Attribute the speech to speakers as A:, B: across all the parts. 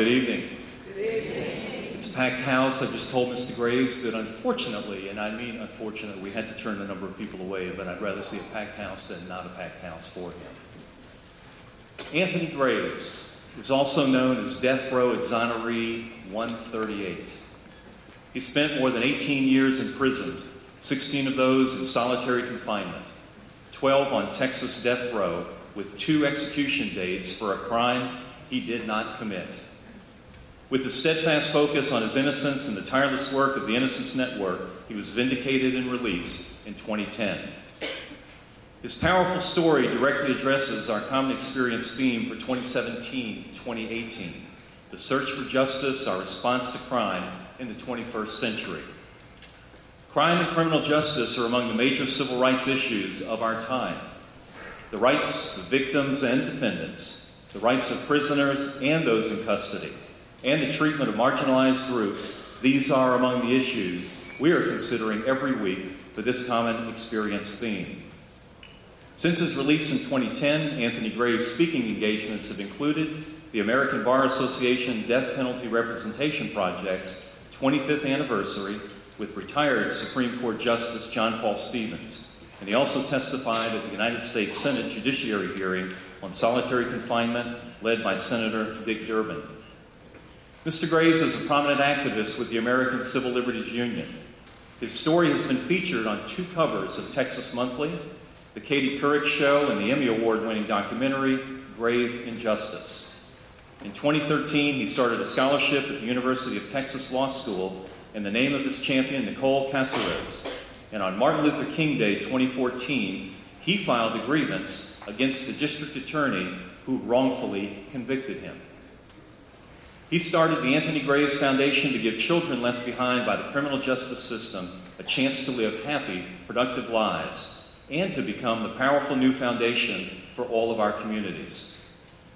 A: Good evening. It's a packed house. I just told Mr. Graves that unfortunately, and I mean unfortunately, we had to turn a number of people away, but I'd rather see a packed house than not a packed house for him. Anthony Graves is also known as Death Row Exoneree 138. He spent more than 18 years in prison, 16 of those in solitary confinement, 12 on Texas death row, with two execution dates for a crime he did not commit. With a steadfast focus on his innocence and the tireless work of the Innocence Network, he was vindicated and released in 2010. His powerful story directly addresses our common experience theme for 2017 2018 the search for justice, our response to crime in the 21st century. Crime and criminal justice are among the major civil rights issues of our time. The rights of victims and defendants, the rights of prisoners and those in custody, and the treatment of marginalized groups, these are among the issues we are considering every week for this common experience theme. Since his release in 2010, Anthony Graves' speaking engagements have included the American Bar Association Death Penalty Representation Project's 25th anniversary with retired Supreme Court Justice John Paul Stevens. And he also testified at the United States Senate Judiciary hearing on solitary confinement led by Senator Dick Durbin. Mr. Graves is a prominent activist with the American Civil Liberties Union. His story has been featured on two covers of Texas Monthly, The Katie Couric Show, and the Emmy Award winning documentary, Grave Injustice. In 2013, he started a scholarship at the University of Texas Law School in the name of his champion, Nicole Casarez. And on Martin Luther King Day 2014, he filed a grievance against the district attorney who wrongfully convicted him. He started the Anthony Graves Foundation to give children left behind by the criminal justice system a chance to live happy, productive lives and to become the powerful new foundation for all of our communities.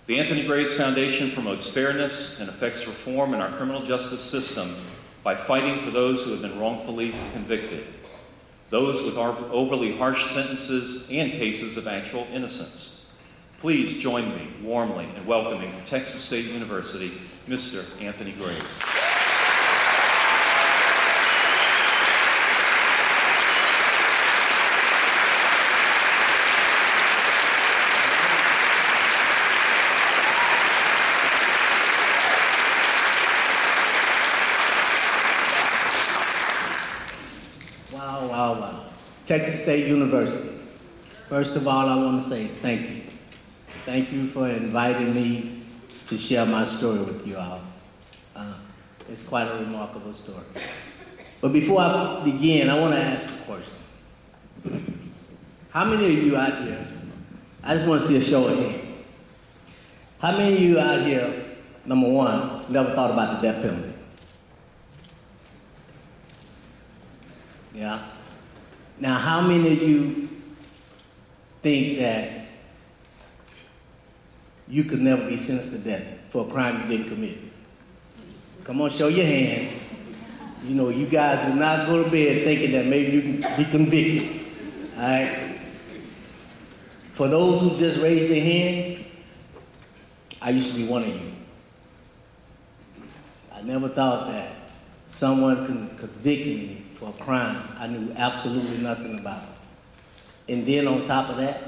A: The Anthony Graves Foundation promotes fairness and affects reform in our criminal justice system by fighting for those who have been wrongfully convicted, those with overly harsh sentences and cases of actual innocence. Please join me warmly in welcoming Texas State University Mr. Anthony Graves.
B: Wow, wow, wow. Texas State University. First of all, I want to say thank you. Thank you for inviting me to share my story with you all. Uh, it's quite a remarkable story. But before I begin, I want to ask a question. How many of you out here, I just want to see a show of hands. How many of you out here, number one, never thought about the death penalty? Yeah. Now, how many of you think that you could never be sentenced to death for a crime you didn't commit? Come on, show your hands. You know, you guys do not go to bed thinking that maybe you can be convicted. All right? For those who just raised their hand, I used to be one of you. I never thought that someone could convict me for a crime I knew absolutely nothing about. And then on top of that,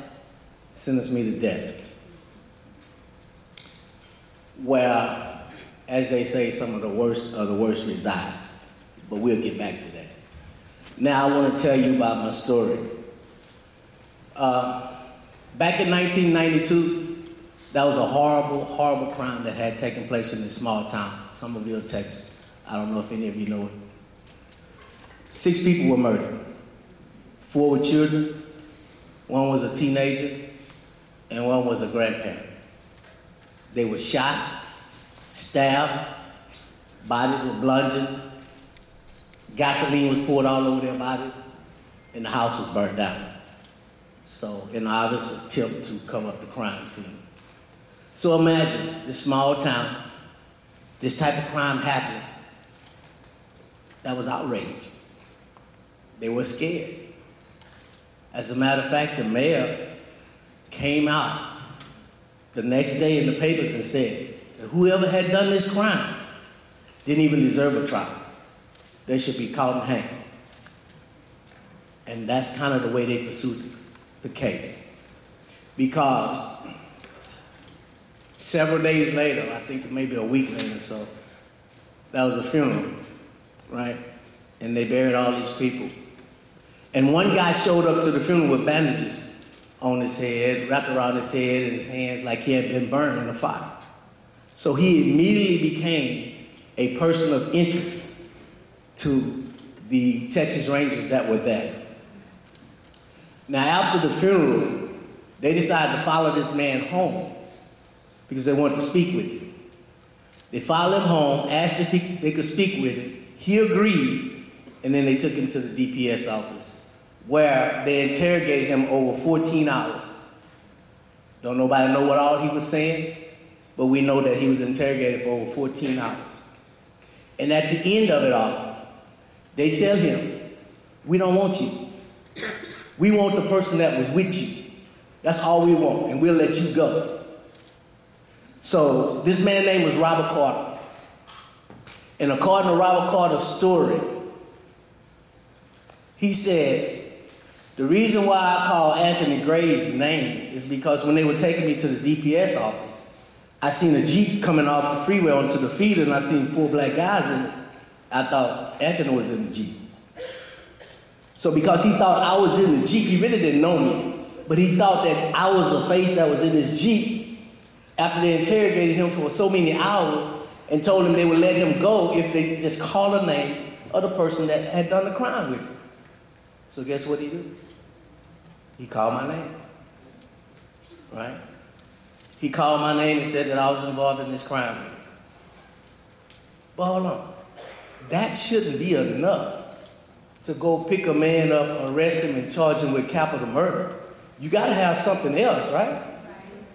B: sentence me to death. Where, as they say, some of the worst of the worst reside. But we'll get back to that. Now I want to tell you about my story. Uh, back in 1992, that was a horrible, horrible crime that had taken place in this small town, Somerville, Texas. I don't know if any of you know it. Six people were murdered. Four were children, one was a teenager, and one was a grandparent. They were shot, stabbed, bodies were bludgeoned, gasoline was poured all over their bodies, and the house was burned down. So, an obvious attempt to cover up the crime scene. So imagine this small town, this type of crime happening. That was outrage. They were scared. As a matter of fact, the mayor came out the next day in the papers and said, that whoever had done this crime didn't even deserve a trial. They should be caught and hanged. And that's kind of the way they pursued the case. Because several days later, I think maybe a week later, so that was a funeral, right? And they buried all these people. And one guy showed up to the funeral with bandages on his head, wrapped around his head and his hands like he had been burned in a fire. So he immediately became a person of interest to the Texas Rangers that were there. Now, after the funeral, they decided to follow this man home because they wanted to speak with him. They followed him home, asked if he, they could speak with him. He agreed, and then they took him to the DPS office where they interrogated him over 14 hours. Don't nobody know what all he was saying, but we know that he was interrogated for over 14 hours. And at the end of it all, they tell him, We don't want you. We want the person that was with you. That's all we want, and we'll let you go. So this man name was Robert Carter. And according to Robert Carter's story, he said, the reason why I call Anthony Graves' name is because when they were taking me to the DPS office, I seen a Jeep coming off the freeway onto the feeder and I seen four black guys in it. I thought Anthony was in the Jeep. So because he thought I was in the Jeep, he really didn't know me. But he thought that I was a face that was in this Jeep after they interrogated him for so many hours and told him they would let him go if they just called the name of the person that had done the crime with him. So guess what he did? He called my name. Right? He called my name and said that I was involved in this crime. But hold on. That shouldn't be enough to go pick a man up, arrest him, and charge him with capital murder. You got to have something else, right?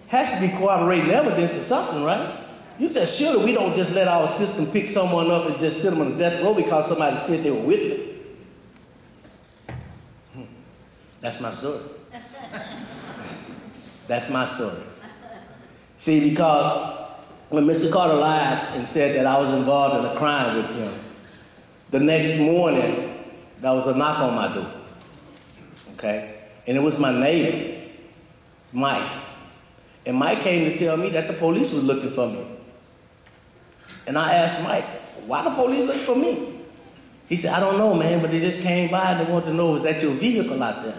B: Has to be corroborating evidence or something, right? You just sure that we don't just let our system pick someone up and just sit them on the death row because somebody said they were with them. That's my story. That's my story. See, because when Mr. Carter lied and said that I was involved in a crime with him, the next morning, there was a knock on my door. Okay? And it was my neighbor, Mike. And Mike came to tell me that the police was looking for me. And I asked Mike, why the police looking for me? He said, I don't know, man, but they just came by and they wanted to know, was that your vehicle out there?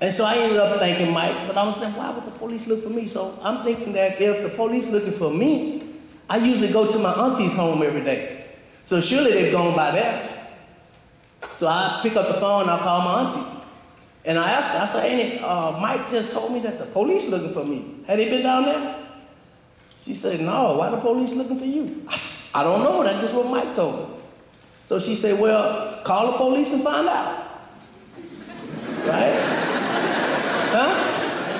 B: And so I ended up thinking, Mike, but I was thinking, why would the police look for me? So I'm thinking that if the police looking for me, I usually go to my auntie's home every day. So surely they've gone by there. So I pick up the phone, I call my auntie. And I asked her, I said, uh, Mike just told me that the police looking for me. Had they been down there? She said, no, why the police looking for you? I don't know, that's just what Mike told me. So she said, well, call the police and find out. Right?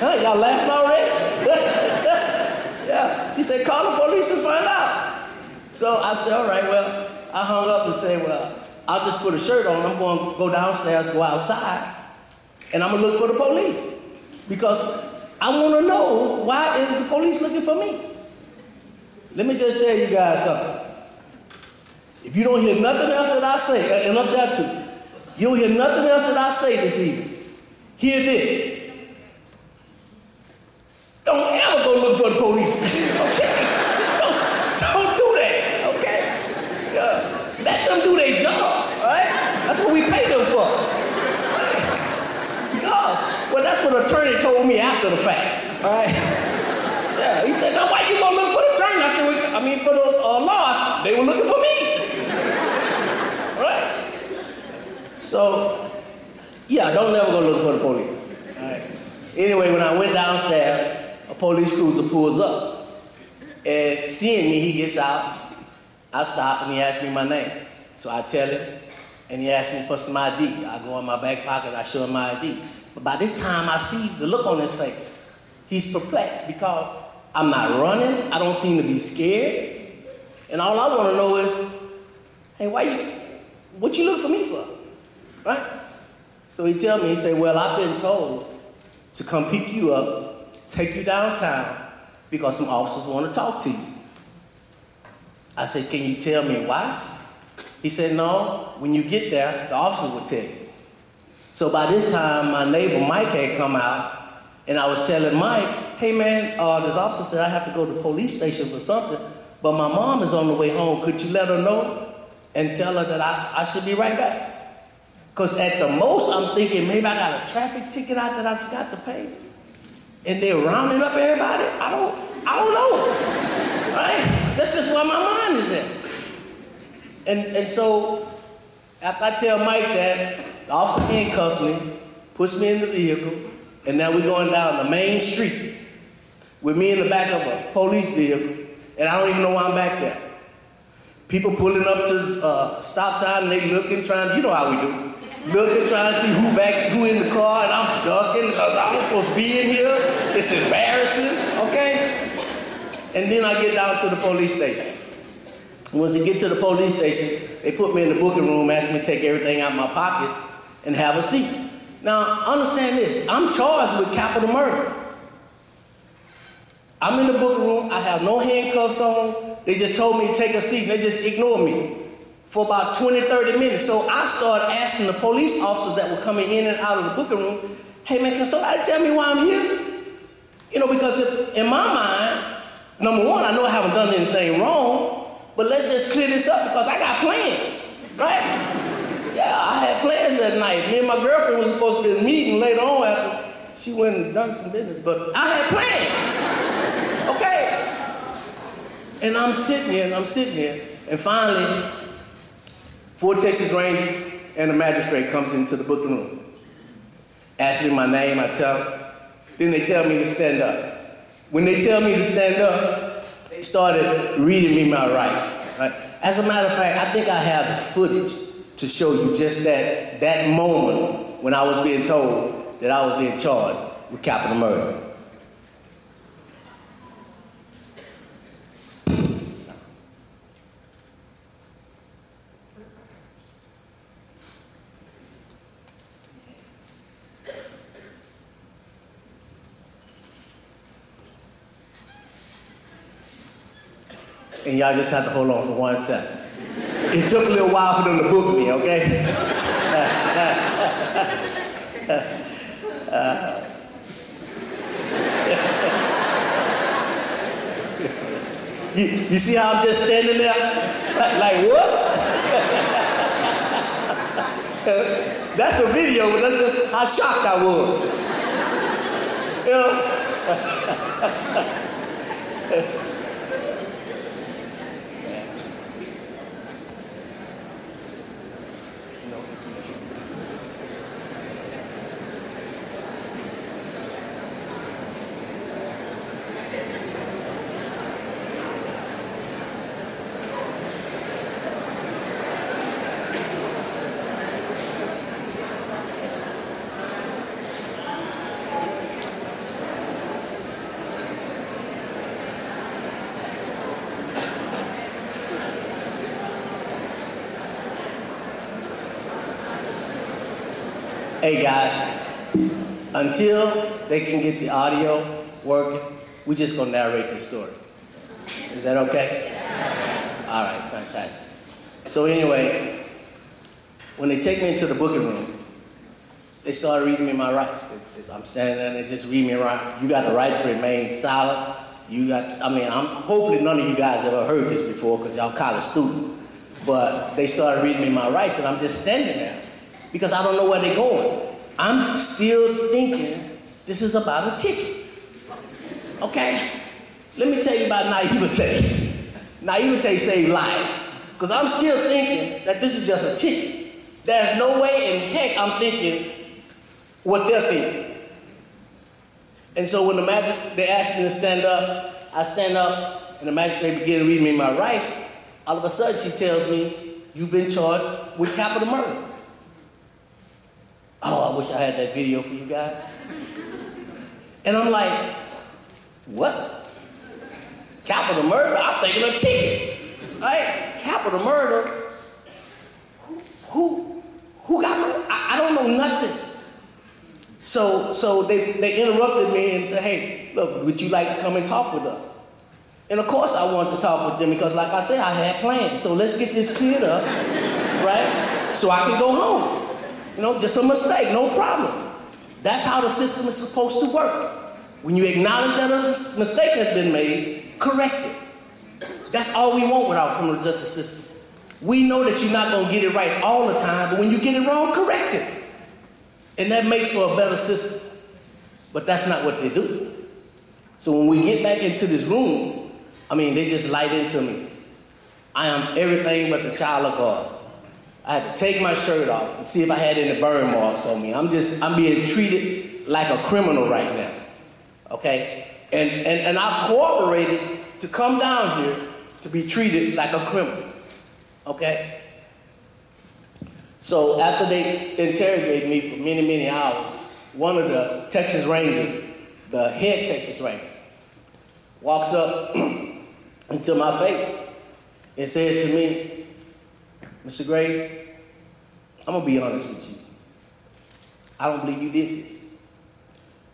B: Y'all laughing already? yeah. She said, call the police and find out. So I said, all right, well, I hung up and said, well, I'll just put a shirt on. I'm going to go downstairs, go outside, and I'm going to look for the police. Because I want to know why is the police looking for me? Let me just tell you guys something. If you don't hear nothing else that I say, and up there too, you don't hear nothing else that I say this evening, hear this. Don't ever go look for the police. okay? Don't, don't do that. Okay? Yeah. Let them do their job. Right? That's what we pay them for. Because, well, that's what attorney told me after the fact. All right? Yeah. He said, now why you gonna look for the attorney? I said, well, I mean, for the uh, law, they were looking for me. All right? So, yeah, don't ever go look for the police. Anyway, when I went downstairs, police cruiser pulls up. And seeing me, he gets out. I stop and he asks me my name. So I tell him, and he asks me for some ID. I go in my back pocket, I show him my ID. But by this time, I see the look on his face. He's perplexed because I'm not running, I don't seem to be scared. And all I want to know is, hey, why you, what you look for me for? Right? So he tell me, he say, well, I've been told to come pick you up take you downtown because some officers want to talk to you. I said, Can you tell me why? He said, No, when you get there, the officers will tell you. So by this time, my neighbor Mike had come out, and I was telling Mike, Hey man, uh, this officer said I have to go to the police station for something, but my mom is on the way home. Could you let her know and tell her that I, I should be right back? Because at the most, I'm thinking maybe I got a traffic ticket out that I forgot to pay. And they're rounding up everybody. I don't, I don't know. Right? That's just where my mind is at. And, and so after I tell Mike that, the officer handcuffs me, puts me in the vehicle, and now we're going down the main street with me in the back of a police vehicle, and I don't even know why I'm back there. People pulling up to uh, stop sign and they looking, trying, you know how we do looking, trying to see who back, who in the car, and I'm ducking uh, because I'm supposed to be in here. It's embarrassing, okay? And then I get down to the police station. Once I get to the police station, they put me in the booking room, asked me to take everything out of my pockets and have a seat. Now, understand this I'm charged with capital murder. I'm in the booking room, I have no handcuffs on. They just told me to take a seat, and they just ignored me for about 20, 30 minutes. So I started asking the police officers that were coming in and out of the booking room, hey man, can somebody tell me why I'm here? You know, because if, in my mind, number one, I know I haven't done anything wrong, but let's just clear this up because I got plans, right? Yeah, I had plans that night. Me and my girlfriend was supposed to be meeting later on after she went and done some business, but I had plans, okay? And I'm sitting here and I'm sitting here, and finally, Four Texas Rangers and a magistrate comes into the booking room. Ask me my name, I tell them. Then they tell me to stand up. When they tell me to stand up, they started reading me my rights. Right? As a matter of fact, I think I have footage to show you just that, that moment when I was being told that I was being charged with capital murder. And y'all just have to hold on for one second. It took a little while for them to book me, okay? uh, you, you see how I'm just standing there? Like, what? that's a video, but that's just how shocked I was. You know? Hey guys, until they can get the audio working, we're just gonna narrate the story. Is that okay? All right, fantastic. So anyway, when they take me into the booking room, they started reading me my rights. I'm standing there and they just read me right. You got the right to remain silent. You got, I mean, I'm, hopefully none of you guys ever heard this before because y'all college students. But they started reading me my rights and I'm just standing there because I don't know where they're going. I'm still thinking this is about a ticket. Okay? Let me tell you about naivete. Naivete saves lives. Because I'm still thinking that this is just a ticket. There's no way in heck I'm thinking what they're thinking. And so when the magistrate, they ask me to stand up, I stand up, and the magistrate begins to read me my rights. All of a sudden, she tells me, You've been charged with capital murder. Oh, I wish I had that video for you guys. And I'm like, what? Capital murder? I'm thinking of ticket. Right? Capital murder? Who, who, who got me? I, I don't know nothing. So, so they, they interrupted me and said, hey, look, would you like to come and talk with us? And of course I wanted to talk with them because like I said, I had plans. So let's get this cleared up, right? So I can go home. You know, just a mistake, no problem. That's how the system is supposed to work. When you acknowledge that a mistake has been made, correct it. That's all we want with our criminal justice system. We know that you're not going to get it right all the time, but when you get it wrong, correct it. And that makes for a better system. But that's not what they do. So when we get back into this room, I mean, they just light into me. I am everything but the child of God. I had to take my shirt off and see if I had any burn marks on me. I'm just, I'm being treated like a criminal right now. Okay? And, and, and I cooperated to come down here to be treated like a criminal. Okay? So after they interrogated me for many, many hours, one of the Texas Rangers, the head Texas Ranger, walks up into my face and says to me, Mr. Graves, I'm gonna be honest with you. I don't believe you did this.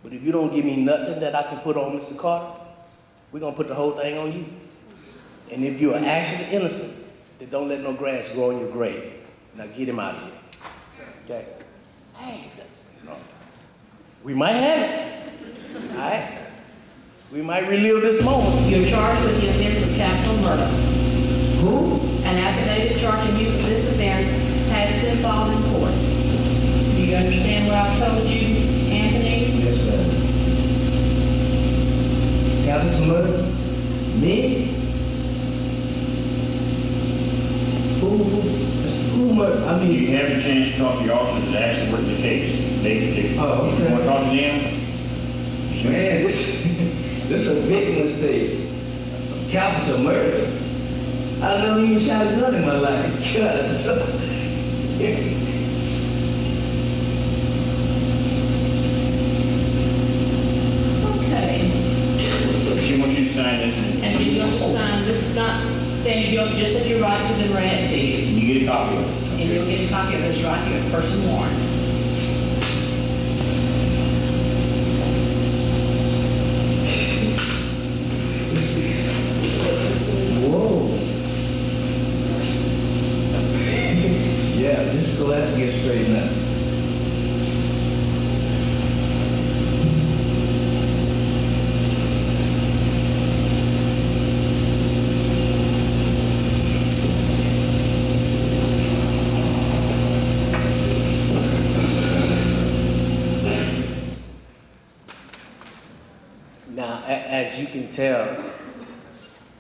B: But if you don't give me nothing that I can put on Mr. Carter, we're gonna put the whole thing on you. And if you are actually innocent, then don't let no grass grow in your grave. Now get him out of here. Okay? Hey, no. We might have it. All right? We might relive this moment.
C: You're charged with the offense of capital murder.
B: Who?
C: An affidavit charging you with this offense has been filed in court. Do you understand what I've told you, Anthony?
B: Yes, ma'am. Capital murder? Me? Who, who, who murdered? I mean,
D: You have a chance to talk to your officers that actually work the case. They, they,
B: Oh, okay.
D: you want to talk to them?
E: Man, this, this is a big mistake. Capital murder. I never even shot a gun in my life. God.
C: Okay.
D: So she wants you to sign this and.
C: And you don't sign, this is not saying you don't, just that your rights have been read to you.
D: You get a copy of it.
C: And you'll get a copy of this right here, person warrant.
E: Whoa. yeah, this is gonna have to get straightened out.
B: Now, a- as you can tell,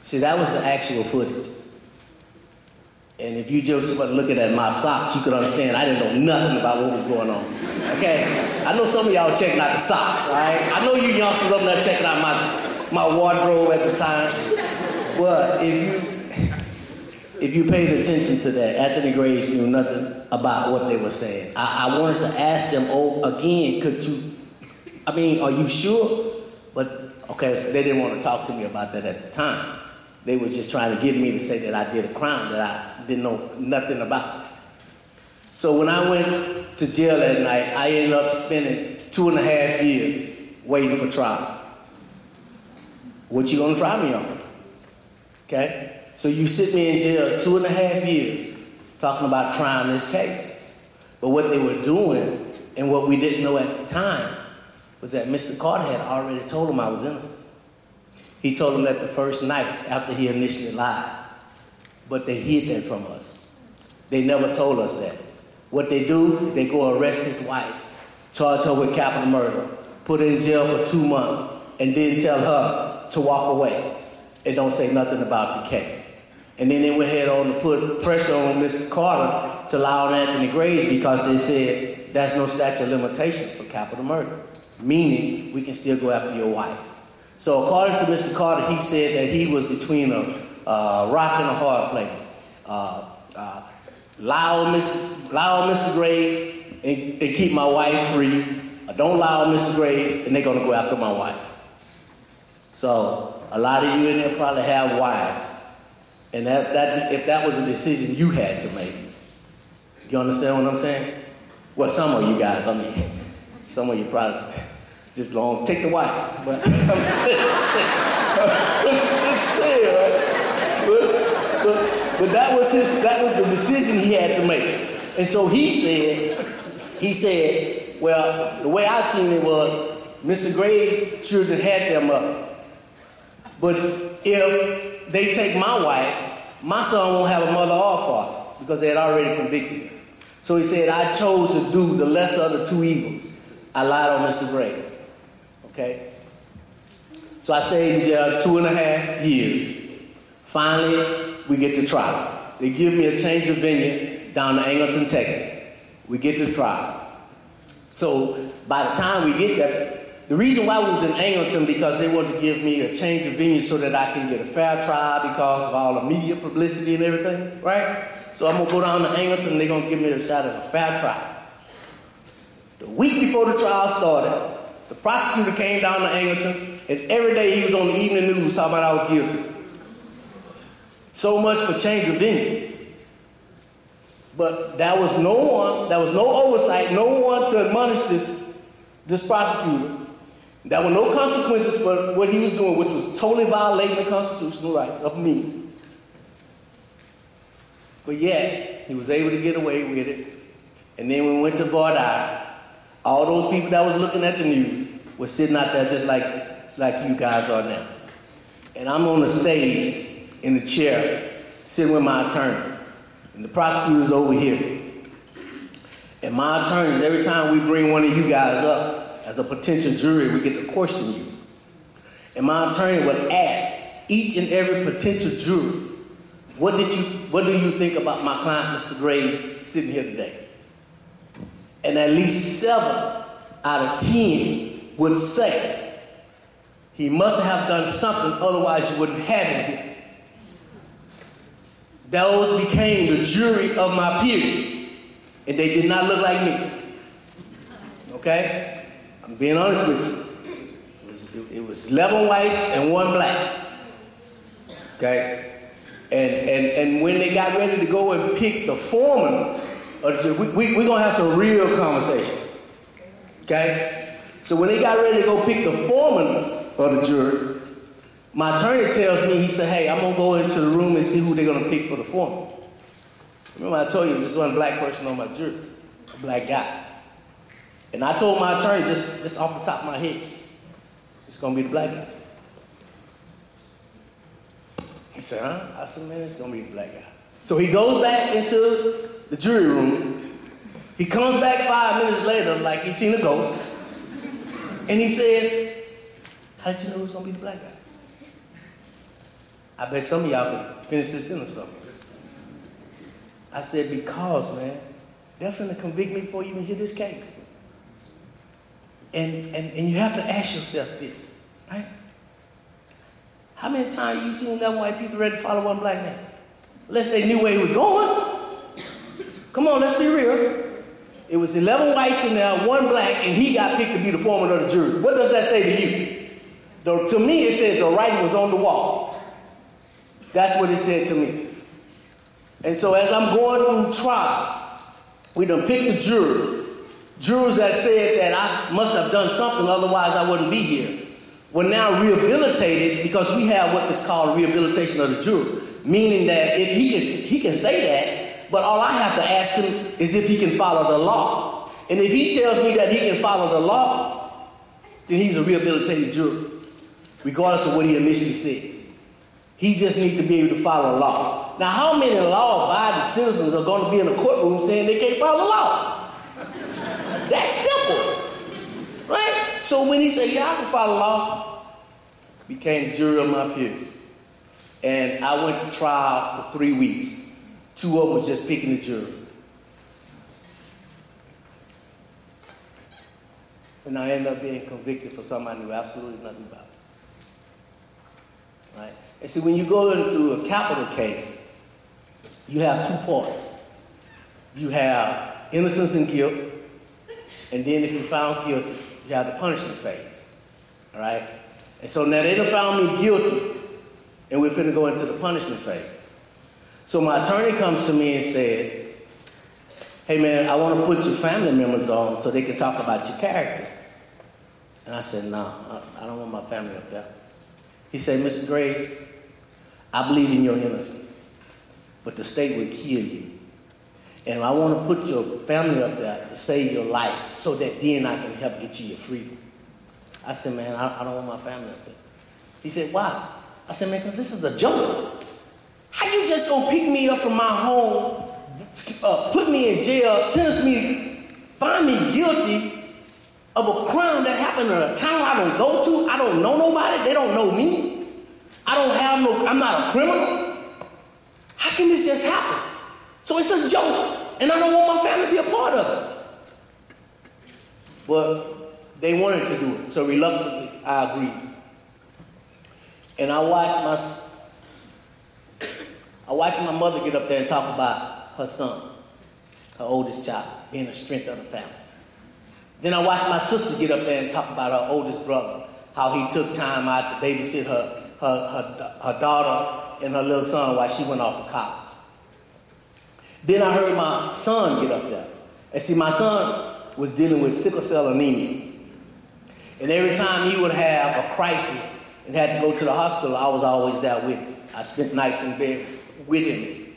B: see, that was the actual footage. And if you just were looking at my socks, you could understand I didn't know nothing about what was going on. Okay? I know some of y'all checking out the socks, all right? I know you youngsters up there checking out my, my wardrobe at the time. But if you if you paid attention to that, Anthony Graves knew nothing about what they were saying. I, I wanted to ask them, oh, again, could you, I mean, are you sure? But, okay, they didn't want to talk to me about that at the time. They were just trying to get me to say that I did a crime that I didn't know nothing about. So when I went to jail that night, I ended up spending two and a half years waiting for trial. What you gonna try me on? Okay? So you sit me in jail two and a half years talking about trying this case. But what they were doing and what we didn't know at the time was that Mr. Carter had already told him I was innocent. He told them that the first night after he initially lied. But they hid that from us. They never told us that. What they do, they go arrest his wife, charge her with capital murder, put her in jail for two months, and then tell her to walk away and don't say nothing about the case. And then they went ahead on to put pressure on Mr. Carter to allow on Anthony Graves because they said that's no statute of limitation for capital murder, meaning we can still go after your wife. So according to Mr. Carter, he said that he was between a uh, rock and a hard place. Uh, uh, allow, Mr. allow Mr. Graves and, and keep my wife free. Or don't allow Mr. Graves and they're gonna go after my wife. So a lot of you in there probably have wives. And that, that, if that was a decision you had to make, you understand what I'm saying? Well, some of you guys, I mean. Some of you probably just going take the wife, but I'm just saying right? but, but, but that was his that was the decision he had to make. And so he said, he said, well, the way I seen it was Mr. Graves' children had their mother. But if they take my wife, my son won't have a mother or father because they had already convicted him. So he said, I chose to do the lesser of the two evils. I lied on Mr. Graves. Okay? So I stayed in jail two and a half years. Finally, we get to trial. They give me a change of venue down to Angleton, Texas. We get to trial. So by the time we get there, the reason why we was in Angleton because they wanted to give me a change of venue so that I can get a fair trial because of all the media publicity and everything, right? So I'm gonna go down to Angleton and they're gonna give me a shot at a fair trial. The week before the trial started, the prosecutor came down to Angleton and every day he was on the evening news talking about I was guilty. So much for change of venue. But there was no one, there was no oversight, no one to admonish this, this prosecutor. There were no consequences for what he was doing, which was totally violating the constitutional rights of me. But yet, he was able to get away with it. And then we went to voir dire, all those people that was looking at the news were sitting out there just like, like you guys are now. And I'm on the stage in the chair, sitting with my attorneys. And the prosecutor's over here. And my attorneys, every time we bring one of you guys up as a potential jury, we get to question you. And my attorney would ask each and every potential juror, what did you what do you think about my client, Mr. Graves, sitting here today? And at least seven out of ten would say he must have done something, otherwise you wouldn't have him here. Those became the jury of my peers, and they did not look like me. Okay? I'm being honest with you. It was, it, it was 11 whites and one black. Okay? And, and, and when they got ready to go and pick the foreman, we, we, we're going to have some real conversation. Okay? So when they got ready to go pick the foreman of the jury, my attorney tells me, he said, hey, I'm going to go into the room and see who they're going to pick for the foreman. Remember I told you this one black person on my jury, a black guy. And I told my attorney just, just off the top of my head, it's going to be the black guy. He said, huh? I said, man, it's going to be the black guy. So he goes back into the jury room. He comes back five minutes later like he seen a ghost. And he says, how did you know it was going to be the black guy? I bet some of y'all can finish this sentence for me. I said, because, man, they're finna convict me before you even hear this case. And, and, and you have to ask yourself this, right? How many times you seen that white people ready to follow one black man? Unless they knew where he was going. Come on, let's be real. It was 11 whites in there, one black, and he got picked to be the foreman of the jury. What does that say to you? The, to me, it says the writing was on the wall. That's what it said to me. And so as I'm going through trial, we done picked the jury. Jurors that said that I must have done something, otherwise I wouldn't be here, were now rehabilitated because we have what is called rehabilitation of the jury. Meaning that if he can, he can say that, but all I have to ask him is if he can follow the law. And if he tells me that he can follow the law, then he's a rehabilitated juror, regardless of what he initially said. He just needs to be able to follow the law. Now, how many law-abiding citizens are going to be in a courtroom saying they can't follow the law? That's simple, right? So when he said, "Yeah, I can follow the law," became the jury of my peers, and I went to trial for three weeks. Two of them was just picking the jury, and I ended up being convicted for something I knew absolutely nothing about. Right? And see, when you go into a capital case, you have two parts. You have innocence and guilt, and then if you're found guilty, you have the punishment phase. All right? And so now they done found me guilty, and we're finna go into the punishment phase. So my attorney comes to me and says, hey man, I want to put your family members on so they can talk about your character. And I said, no, I, don't want my family up there. He said, Mr. Graves, I believe in your innocence, but the state will kill you. And I want to put your family up there to save your life so that then I can help get you your freedom. I said, man, I don't want my family up there. He said, why? I said, man, because this is a joke. How you just gonna pick me up from my home, uh, put me in jail, sentence me, find me guilty of a crime that happened in a town I don't go to? I don't know nobody. They don't know me. I don't have no, I'm not a criminal. How can this just happen? So it's a joke, and I don't want my family to be a part of it. But they wanted to do it, so reluctantly I agreed. And I watched my I watched my mother get up there and talk about her son, her oldest child, being the strength of the family. Then I watched my sister get up there and talk about her oldest brother, how he took time out to babysit her, her, her, her daughter and her little son while she went off to college. Then I heard my son get up there. And see, my son was dealing with sickle cell anemia. And every time he would have a crisis and had to go to the hospital, I was always there with him. I spent nights in bed with him.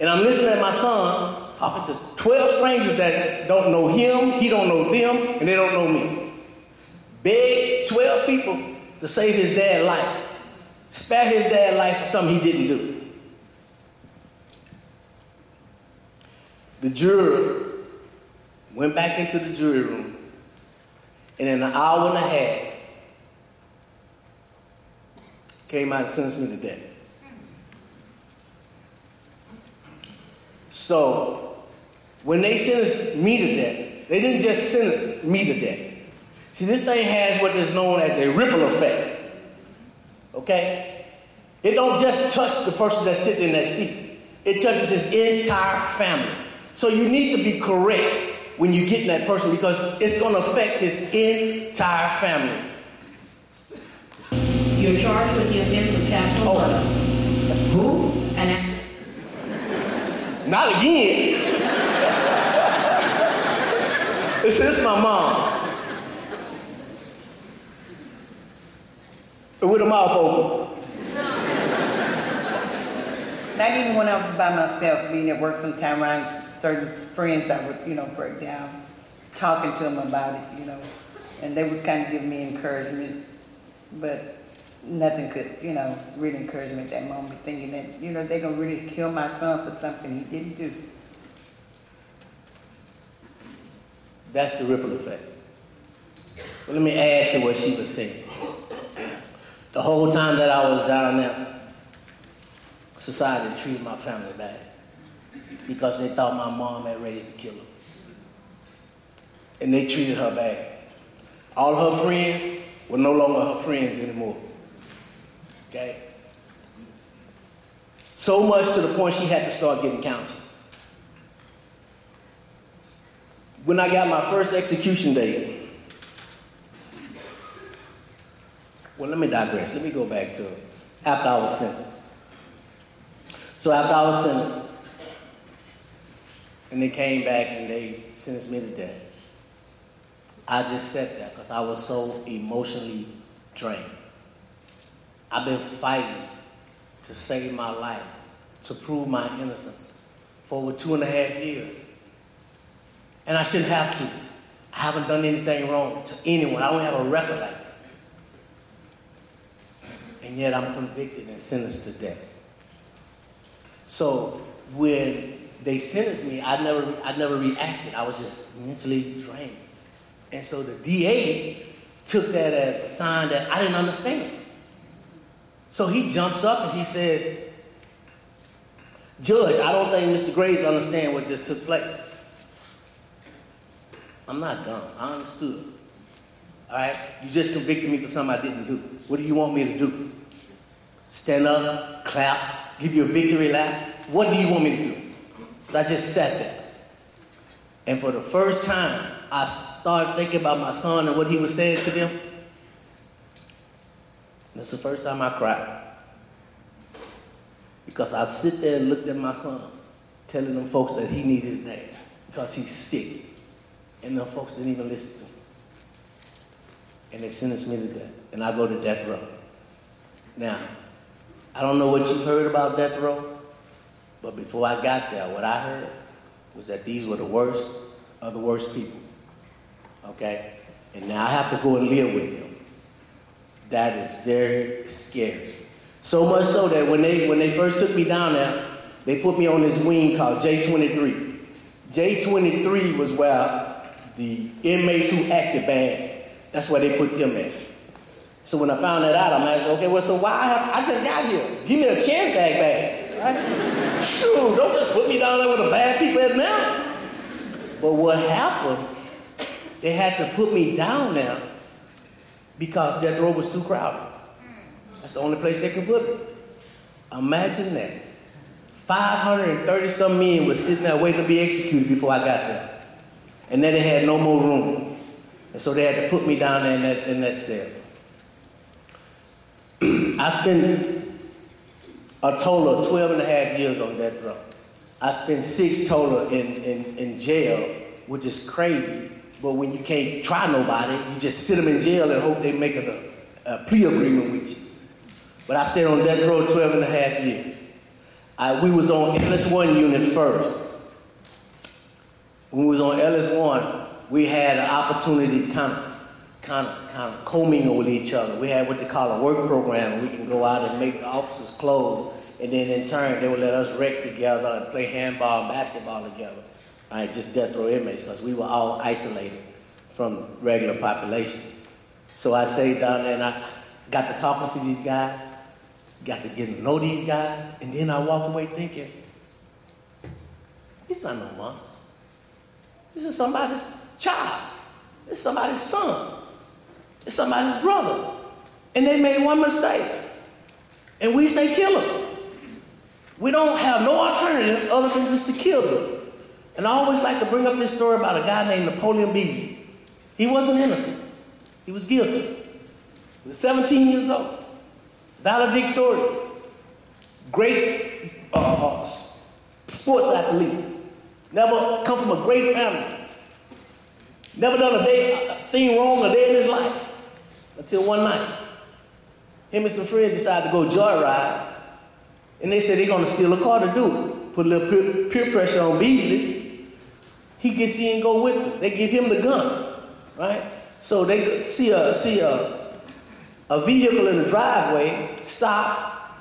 B: And I'm listening to my son talking to 12 strangers that don't know him, he don't know them, and they don't know me. Beg 12 people to save his dad's life. Spare his dad's life for something he didn't do. The juror went back into the jury room, and in an hour and a half, came out and sentenced me to death. So, when they sentenced me to death, they didn't just sentence me to death. See, this thing has what is known as a ripple effect. Okay? It don't just touch the person that's sitting in that seat. It touches his entire family. So you need to be correct when you get in that person because it's going to affect his entire family.
C: You're charged with the offense of capital
B: Oh.
C: murder.
B: Who?
C: And
B: Not again. this is my mom. With a mouth open.
F: Not even when I was by myself, being at work sometime around certain friends, I would, you know, break down, talking to them about it, you know, and they would kind of give me encouragement, but nothing could, you know, really encourage me at that moment, thinking that, you know, they're gonna really kill my son for something he didn't do.
B: That's the ripple effect. But let me add to what she was saying. The whole time that I was down there, society treated my family bad because they thought my mom had raised a killer. And they treated her bad. All her friends were no longer her friends anymore. Okay? So much to the point she had to start getting counseling. When I got my first execution date, well, let me digress. Let me go back to after I was sentenced. So after I was sentenced, and they came back and they sentenced me to death, I just said that because I was so emotionally drained. I've been fighting to save my life, to prove my innocence for over two and a half years. And I shouldn't have to. I haven't done anything wrong to anyone. I don't have a record like that. And yet I'm convicted and sentenced to death. So when they sentenced me, I never, I never reacted. I was just mentally drained. And so the DA took that as a sign that I didn't understand. So he jumps up and he says, Judge, I don't think Mr. Graves understands what just took place. I'm not dumb. I understood. All right? You just convicted me for something I didn't do. What do you want me to do? Stand up, clap, give you a victory lap? What do you want me to do? So I just sat there. And for the first time, I started thinking about my son and what he was saying to them. That's the first time I cried. Because I sit there and looked at my son, telling them folks that he needed his dad. because he's sick. And the folks didn't even listen to him. And they sentenced me to death. And I go to death row. Now, I don't know what you've heard about death row, but before I got there, what I heard was that these were the worst of the worst people. Okay? And now I have to go and live with them. That is very scary. So much so that when they when they first took me down there, they put me on this wing called J23. J23 was where the inmates who acted bad, that's where they put them at. So when I found that out, I'm asking, okay, well, so why have, I just got here? Give me a chance to act bad, right? Sure, don't just put me down there with the bad people at now. But what happened, they had to put me down there because death row was too crowded. That's the only place they could put me. Imagine that. 530 some men were sitting there waiting to be executed before I got there. And then they had no more room. And so they had to put me down there in that, in that cell. I spent a total of 12 and a half years on death row. I spent six total in, in, in jail, which is crazy. But when you can't try nobody, you just sit them in jail and hope they make a, a plea agreement with you. But I stayed on death row 12 and a half years. I, we was on Ellis 1 unit first. When we was on Ellis 1, we had an opportunity to kind of kind of kind of commingle with each other. We had what they call a work program. We can go out and make the officers clothes, and then in turn they would let us wreck together and play handball and basketball together. Right, just death row inmates because we were all isolated from regular population. So I stayed down there and I got to talking to these guys, got to get to know these guys, and then I walked away thinking, he's not no monsters. This is somebody's child. It's somebody's son. It's somebody's brother. And they made one mistake. And we say kill them. We don't have no alternative other than just to kill them. And I always like to bring up this story about a guy named Napoleon Beasley. He wasn't innocent. He was guilty. He was 17 years old. Valedictorian. Great uh, uh, sports athlete. Never come from a great family. Never done a, day, a thing wrong a day in his life. Until one night, him and some friends decided to go joyride. And they said they're going to steal a car to do it. Put a little peer, peer pressure on Beasley. He gets in and go with them. They give him the gun, right? So they see a see a, a vehicle in the driveway, stop,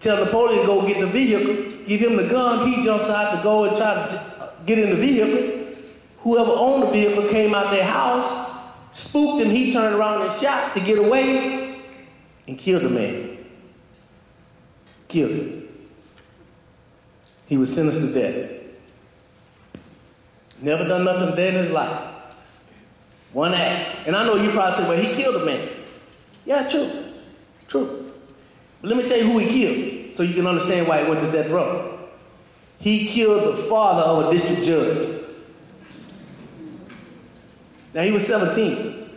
B: tell Napoleon to go get the vehicle, give him the gun, he jumps out to go and try to uh, get in the vehicle. Whoever owned the vehicle came out their house, spooked him, he turned around and shot to get away and killed the man. Killed him. He was sentenced to death. Never done nothing bad in his life. One act. And I know you probably say, well, he killed a man. Yeah, true. True. But let me tell you who he killed so you can understand why he went to death row. He killed the father of a district judge. Now he was 17,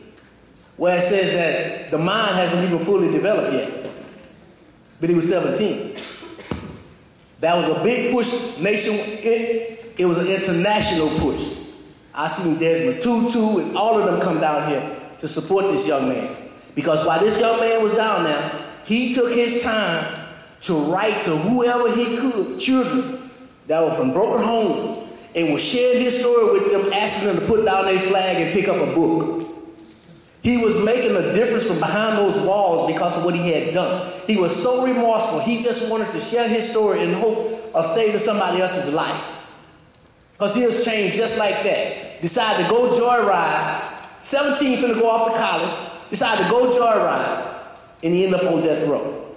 B: where it says that the mind hasn't even fully developed yet. But he was 17. That was a big push nation. It, was an international push. I seen Desmond Tutu and all of them come down here to support this young man. Because while this young man was down there, he took his time to write to whoever he could, children that were from broken homes, and was sharing his story with them, asking them to put down their flag and pick up a book. He was making a difference from behind those walls because of what he had done. He was so remorseful. He just wanted to share his story in hope of saving somebody else's life. Because he was changed just like that. Decided to go joyride. 17 finna go off to college. Decided to go joyride. And he ended up on death row.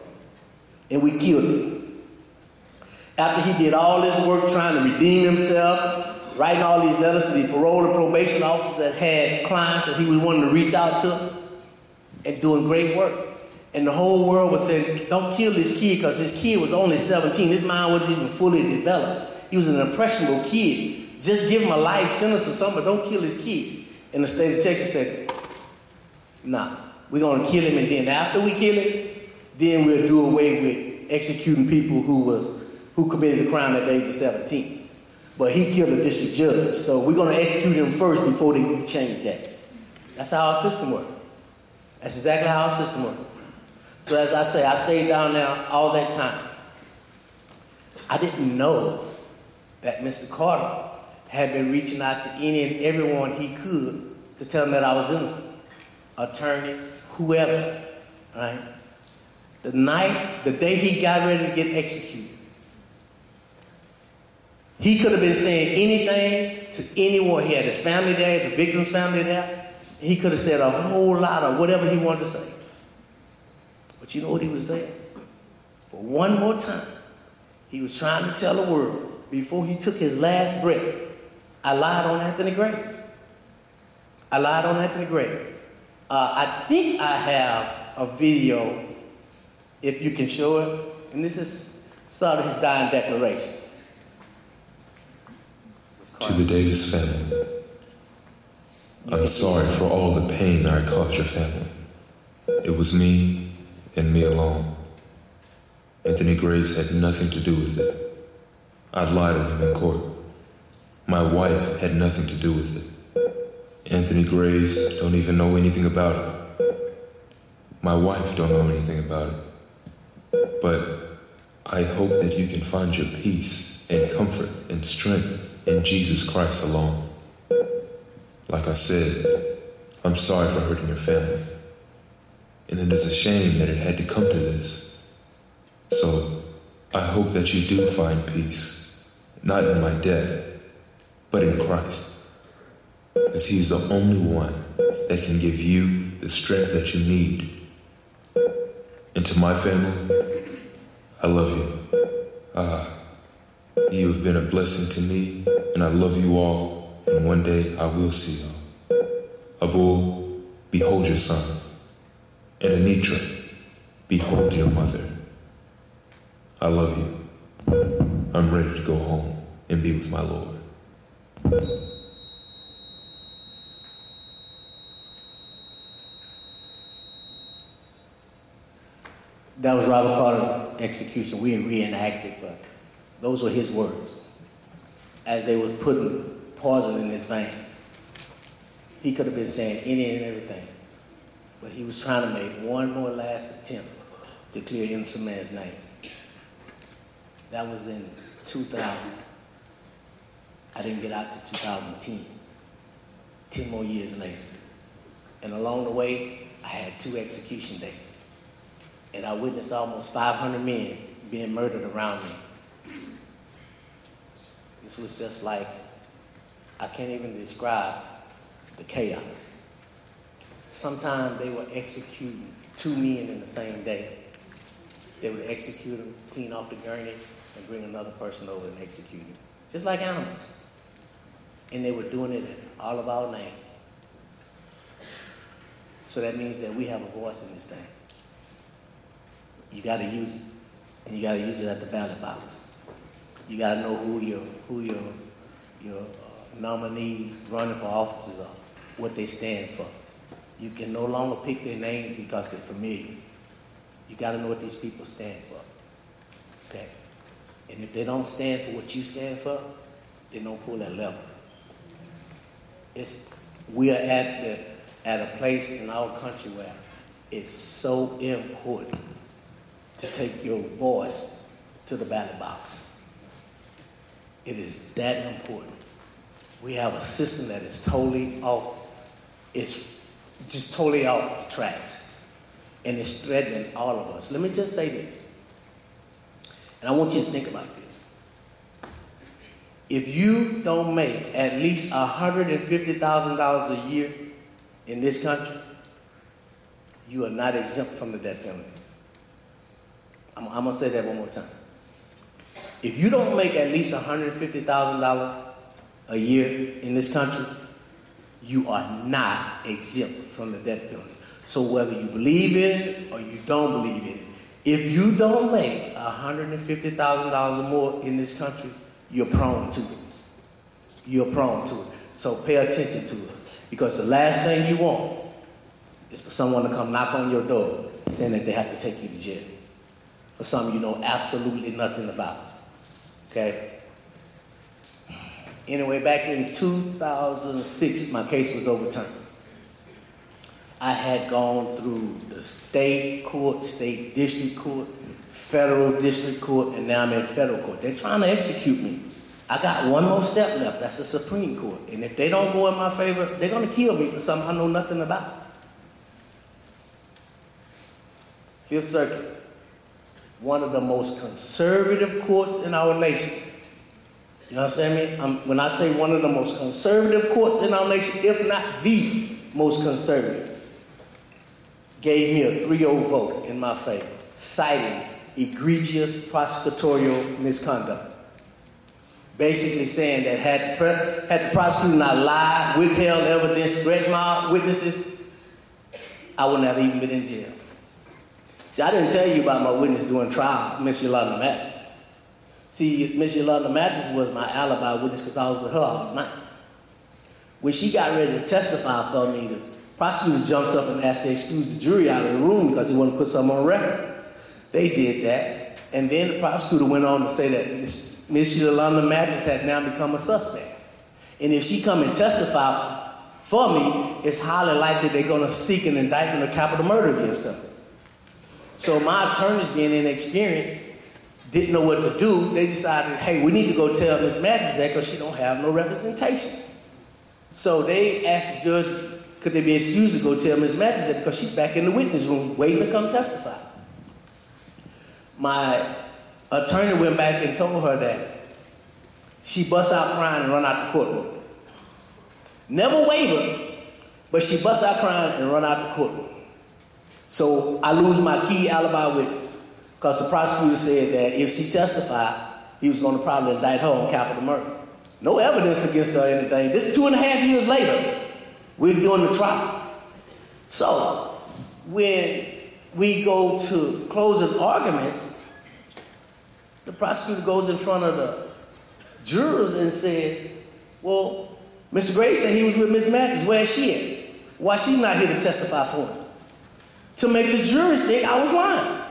B: And we killed him. After he did all this work trying to redeem himself, writing all these letters to the parole and probation officers that had clients that he was wanting to reach out to, and doing great work. And the whole world was saying, don't kill this kid because this kid was only 17. His mind wasn't even fully developed. He was an impressionable kid. Just give him a life sentence or something, but don't kill this kid. And the state of Texas said, nah, we're going to kill him. And then after we kill him, then we'll do away with executing people who was who committed a crime at the age of 17. But he killed a district judge. So we're going to execute him first before they, we change that. That's how our system works. That's exactly how our system works. So as I say, I stayed down there all that time. I didn't know that Mr. Carter had been reaching out to any and everyone he could to tell them that I was innocent. Attorneys, whoever, right? The night, the day he got ready to get executed, he could have been saying anything to anyone. He had his family there, the victim's family there. He could have said a whole lot of whatever he wanted to say. But you know what he was saying? For one more time, he was trying to tell the world before he took his last breath, I lied on Anthony Graves. I lied on Anthony Graves. Uh, I think I have a video, if you can show it, and this is sort of his dying declaration.
G: To the Davis family, I'm sorry for all the pain that I caused your family. It was me and me alone. Anthony Graves had nothing to do with it. I lied on him in court. My wife had nothing to do with it. Anthony Graves don't even know anything about it. My wife don't know anything about it. But I hope that you can find your peace and comfort and strength in Jesus Christ alone. Like I said, I'm sorry for hurting your family. And it is a shame that it had to come to this. So I hope that you do find peace, not in my death, but in Christ. As He's the only one that can give you the strength that you need. And to my family, I love you. Uh, you have been a blessing to me, and I love you all, and one day I will see you. Abul, behold your son. And Anitra, behold your mother. I love you. I'm ready to go home and be with my Lord.
B: That was Robert Carter's execution. We reenacted, but those were his words. As they was putting poison in his veins. He could have been saying any and everything. But he was trying to make one more last attempt to clear innocent man's name. That was in 2000. I didn't get out to 2010. 10 more years later. And along the way, I had two execution days. And I witnessed almost 500 men being murdered around me. This was just like, I can't even describe the chaos. Sometimes they were executing two men in the same day. They would execute them, clean off the gurney, and bring another person over and execute them. Just like animals. And they were doing it in all of our names. So that means that we have a voice in this thing. You got to use it, and you got to use it at the ballot box. You got to know who your who your your uh, nominees running for offices are, what they stand for. You can no longer pick their names because they're familiar. You got to know what these people stand for. And if they don't stand for what you stand for, they don't pull that lever. It's we are at the at a place in our country where it's so important to take your voice to the ballot box. It is that important. We have a system that is totally off, it's just totally off the tracks. And it's threatening all of us. Let me just say this. And I want you to think about this. If you don't make at least $150,000 a year in this country, you are not exempt from the death penalty. I'm, I'm going to say that one more time. If you don't make at least $150,000 a year in this country, you are not exempt from the death penalty. So whether you believe in it or you don't believe in it, if you don't make $150,000 or more in this country, you're prone to it. You're prone to it. So pay attention to it. Because the last thing you want is for someone to come knock on your door saying that they have to take you to jail. For something you know absolutely nothing about. Okay? Anyway, back in 2006, my case was overturned. I had gone through the state court, state district court, federal district court, and now I'm in federal court. They're trying to execute me. I got one more step left. That's the Supreme Court. And if they don't go in my favor, they're going to kill me for something I know nothing about. Fifth Circuit, one of the most conservative courts in our nation. You understand me? I'm, when I say one of the most conservative courts in our nation, if not the most conservative, gave me a 3 0 vote in my favor, citing egregious prosecutorial misconduct. Basically saying that had, had the prosecutor not lied, withheld evidence, threatened my witnesses, I wouldn't have even been in jail. See, I didn't tell you about my witness during trial, Miss Yolanda Mathis. See, Miss Yolanda Mathis was my alibi witness because I was with her all night. When she got ready to testify for me, prosecutor jumps up and asks to excuse the jury out of the room because he wanted to put something on record. They did that. And then the prosecutor went on to say that Miss Yolanda Mathis had now become a suspect. And if she come and testify for me, it's highly likely they're going to seek an indictment of capital murder against her. So my attorneys, being inexperienced, didn't know what to do. They decided, hey, we need to go tell Miss Mathis that because she don't have no representation. So they asked the judge, could they be excused to go tell Miss Mathis that because she's back in the witness room waiting to come testify. My attorney went back and told her that she bust out crying and run out the courtroom. Never wavered, but she bust out crying and run out the courtroom. So I lose my key alibi witness because the prosecutor said that if she testified, he was going to probably indict her on capital murder. No evidence against her or anything. This is two and a half years later. We're doing the trial. So when we go to closing arguments, the prosecutor goes in front of the jurors and says, Well, Mr. Gray said he was with Ms. Mathis. Where is she at? Why she's not here to testify for him? to make the jurors think I was lying.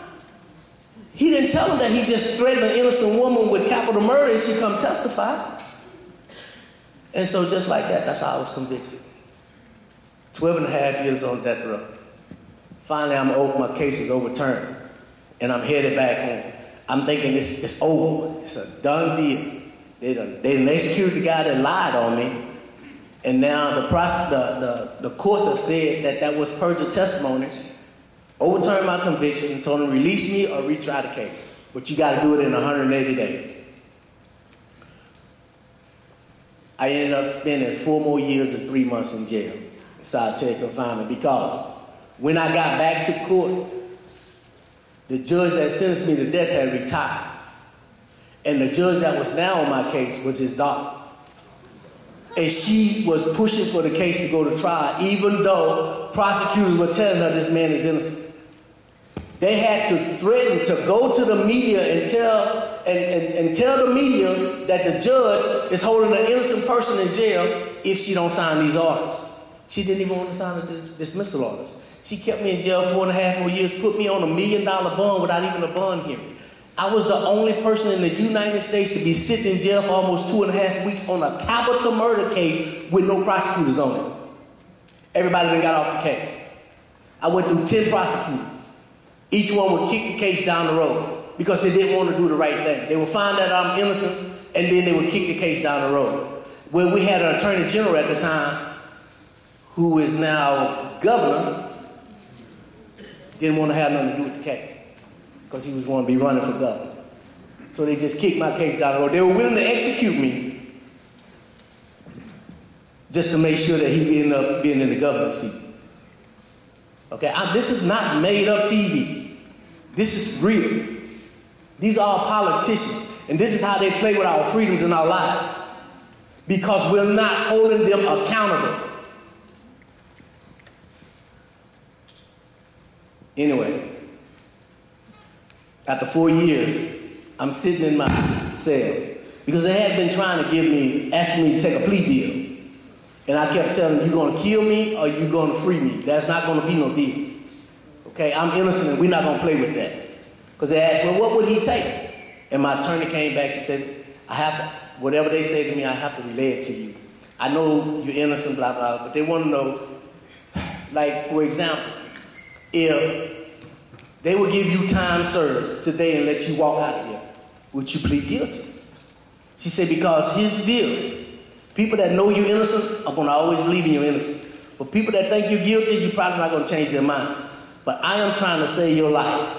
B: He didn't tell them that he just threatened an innocent woman with capital murder and she come testify. And so just like that, that's how I was convicted. 12 and a half years on death row. Finally, I'm over, my case is overturned. And I'm headed back home. I'm thinking it's, it's over. It's a done deal. They done, they done executed the guy that lied on me. And now the, process, the, the, the courts have said that that was perjured testimony overturned my conviction and told him release me or retry the case. But you got to do it in 180 days. I ended up spending four more years and three months in jail, solitary confinement, because when I got back to court, the judge that sentenced me to death had retired. And the judge that was now on my case was his daughter. And she was pushing for the case to go to trial, even though prosecutors were telling her this man is innocent. They had to threaten to go to the media and tell and, and, and tell the media that the judge is holding an innocent person in jail if she don't sign these orders. She didn't even want to sign the dismissal orders. She kept me in jail four and a half more years, put me on a million dollar bond without even a bond hearing. I was the only person in the United States to be sitting in jail for almost two and a half weeks on a capital murder case with no prosecutors on it. Everybody then got off the case. I went through 10 prosecutors. Each one would kick the case down the road because they didn't want to do the right thing. They would find that I'm innocent and then they would kick the case down the road. Well, we had an attorney general at the time who is now governor, didn't want to have nothing to do with the case because he was going to be running for governor. So they just kicked my case down the road. They were willing to execute me just to make sure that he ended up being in the governor's seat. Okay, I, this is not made up TV. This is real. These are politicians, and this is how they play with our freedoms and our lives because we're not holding them accountable. Anyway, after four years, I'm sitting in my cell because they had been trying to give me, asking me to take a plea deal. And I kept telling them, you're going to kill me or you're going to free me. That's not going to be no deal. Okay, I'm innocent and we're not going to play with that. Because they asked, well, what would he take? And my attorney came back, she said, I have to, whatever they say to me, I have to relay it to you. I know you're innocent, blah, blah, but they want to know, like, for example, if they will give you time served today and let you walk out of here, would you plead guilty? She said, because here's the deal. People that know you're innocent are going to always believe in your innocence. But people that think you're guilty, you're probably not going to change their minds. But I am trying to save your life.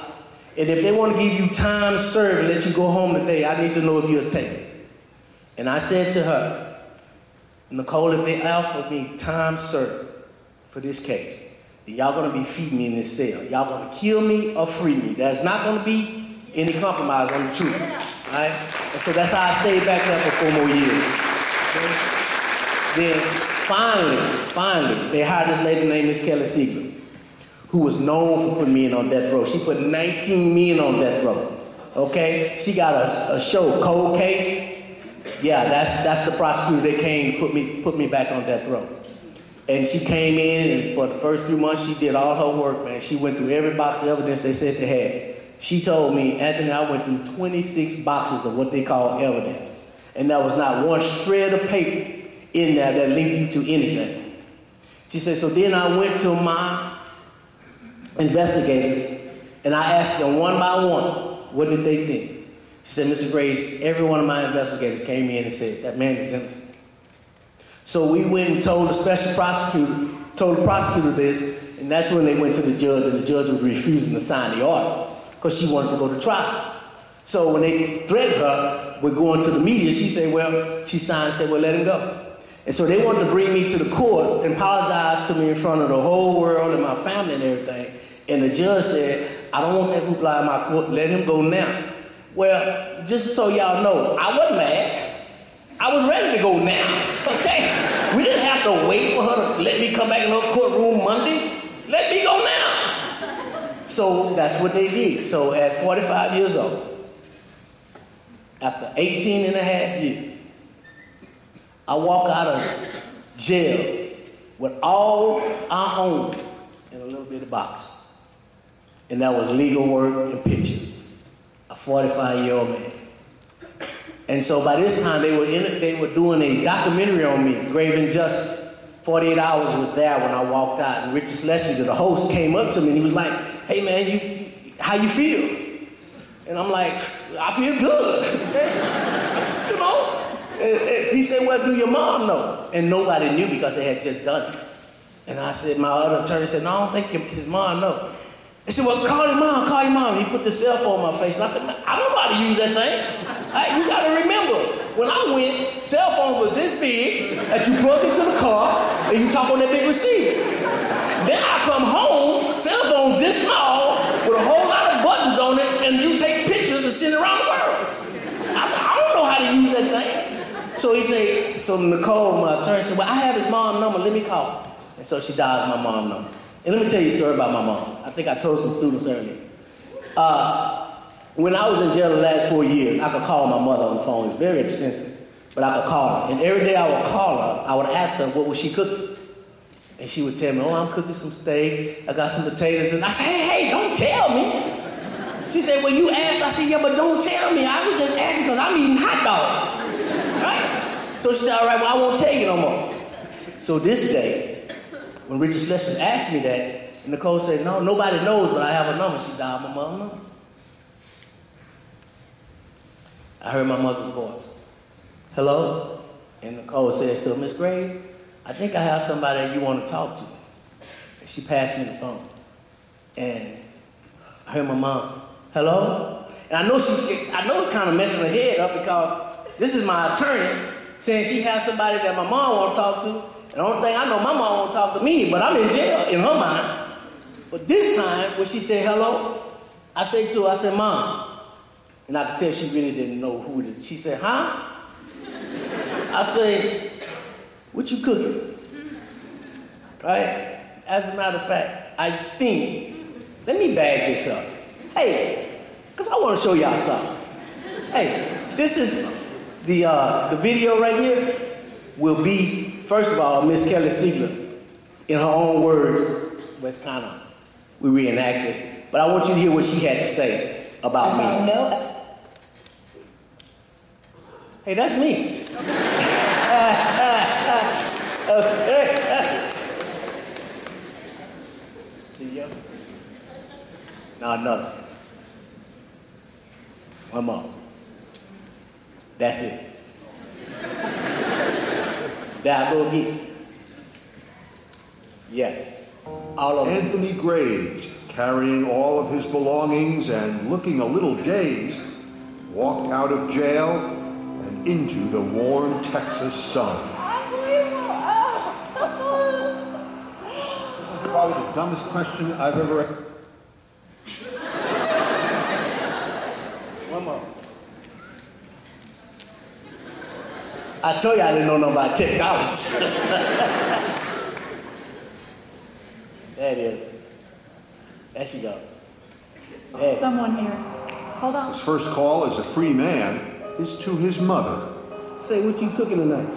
B: And if they want to give you time served and let you go home today, I need to know if you'll take it. And I said to her, Nicole, if they offer me time served for this case, y'all gonna be feeding me in this cell. Y'all gonna kill me or free me. There's not gonna be any compromise on the truth. All right? And so that's how I stayed back there for four more years. Okay? Then finally, finally, they hired this lady named Miss Kelly Siegler, who was known for putting men on death row. She put 19 men on death row. Okay? She got a, a show, Cold Case. Yeah, that's that's the prosecutor that came put me put me back on death row. And she came in, and for the first few months, she did all her work, man. She went through every box of evidence they said they had. She told me, Anthony, I went through 26 boxes of what they call evidence. And there was not one shred of paper in there that linked you to anything. She said, so then I went to my investigators and I asked them one by one, what did they think? She said, Mr. Graves, every one of my investigators came in and said, that man is innocent. So we went and told the special prosecutor, told the prosecutor this, and that's when they went to the judge, and the judge was refusing to sign the order because she wanted to go to trial. So when they threatened her with going to the media, she said, well, she signed said, well, let him go. And so they wanted to bring me to the court and apologize to me in front of the whole world and my family and everything. And the judge said, I don't want that hoopla in my court. Let him go now. Well, just so y'all know, I wasn't mad. I was ready to go now. Okay? We didn't have to wait for her to let me come back in her courtroom Monday. Let me go now. So that's what they did. So at 45 years old, after 18 and a half years, I walk out of jail with all I own in a little bit of box. And that was legal work and pictures. A 45 year old man. And so by this time they were in they were doing a documentary on me, Grave Injustice. 48 hours was there when I walked out, and Richard Schlesinger, the host, came up to me and he was like, "Hey man, you, how you feel?" And I'm like, "I feel good." you know. And, and he said, "Well, do your mom know?" And nobody knew because they had just done it. And I said, my other attorney said, "No, I don't think his mom know." He said, "Well, call your mom, call your mom." He put the cell phone on my face, and I said, "I don't know how to use that thing." You got to remember, when I went, cell phone was this big that you plug into the car and you talk on that big receiver. Then I come home, cell phone this small with a whole lot of buttons on it, and you take pictures and send around the world. I said, I don't know how to use that thing. So he said, so Nicole, my attorney, said, well, I have his mom number, let me call. And so she dialed my mom number. And let me tell you a story about my mom. I think I told some students earlier. Uh, when I was in jail the last four years, I could call my mother on the phone. It's very expensive, but I could call her. And every day I would call her, I would ask her what was she cooking. And she would tell me, oh, I'm cooking some steak. I got some potatoes. And I said, hey, hey, don't tell me. She said, well, you asked. I said, yeah, but don't tell me. I was just asking because I'm eating hot dogs. Right? So she said, all right, well, I won't tell you no more. So this day, when Richard Schlesinger asked me that, Nicole said, no, nobody knows, but I have a number. She dialed my mom's number. I heard my mother's voice. Hello? And Nicole says to her, Miss Graves, I think I have somebody you want to talk to. And she passed me the phone. And I heard my mom, hello? And I know she I know it kind of messing her head up because this is my attorney saying she has somebody that my mom won't talk to. And the only thing I know, my mom won't talk to me, but I'm in jail in her mind. But this time, when she said hello, I said to her, I said, Mom, and I could tell she really didn't know who it is. She said, huh? I said, what you cooking? Right? As a matter of fact, I think, let me bag this up. Hey, because I want to show y'all something. Hey, this is the, uh, the video right here will be, first of all, Miss Kelly Siegler, in her own words, was kind of, we reenacted. But I want you to hear what she had to say about me.
H: No
B: Hey, that's me. okay. Here Now another. One more. That's it. There I go again. Yes. All of them.
H: Anthony Graves, carrying all of his belongings and looking a little dazed, walked out of jail and into the warm Texas sun. This is probably the dumbest question I've ever.
B: One more. I told you I didn't know nothing about technology. there it is. There she go. There.
I: Someone here. Hold on.
H: His first call as a free man is to his mother.
B: Say what you cooking tonight?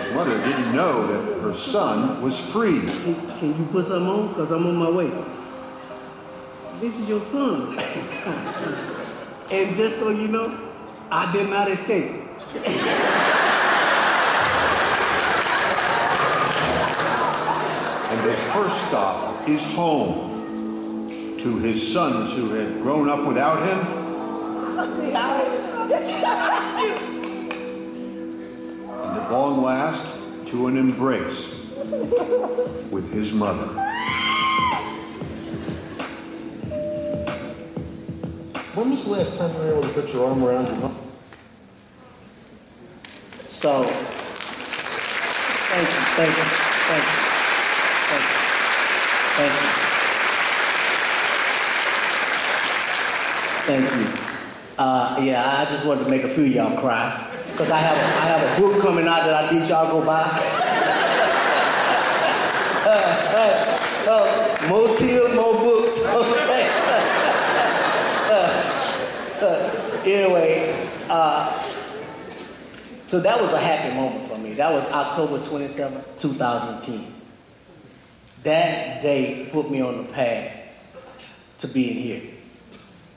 H: His mother didn't know that her son was free.
B: Can, can you put something on? Because I'm on my way. This is your son. and just so you know, I did not escape.
H: And his first stop is home. To his sons who had grown up without him, and at long last, to an embrace with his mother. When was the last time you were able to put your arm around your mom?
B: So, thank you, thank you, thank you, thank you, thank you. Thank you. Uh, yeah, I just wanted to make a few of y'all cry. Because I have, I have a book coming out that I need y'all go buy. so, uh, uh, uh, more tears, more books. Okay. anyway, uh, so that was a happy moment for me. That was October 27, 2010. That day put me on the path to being here,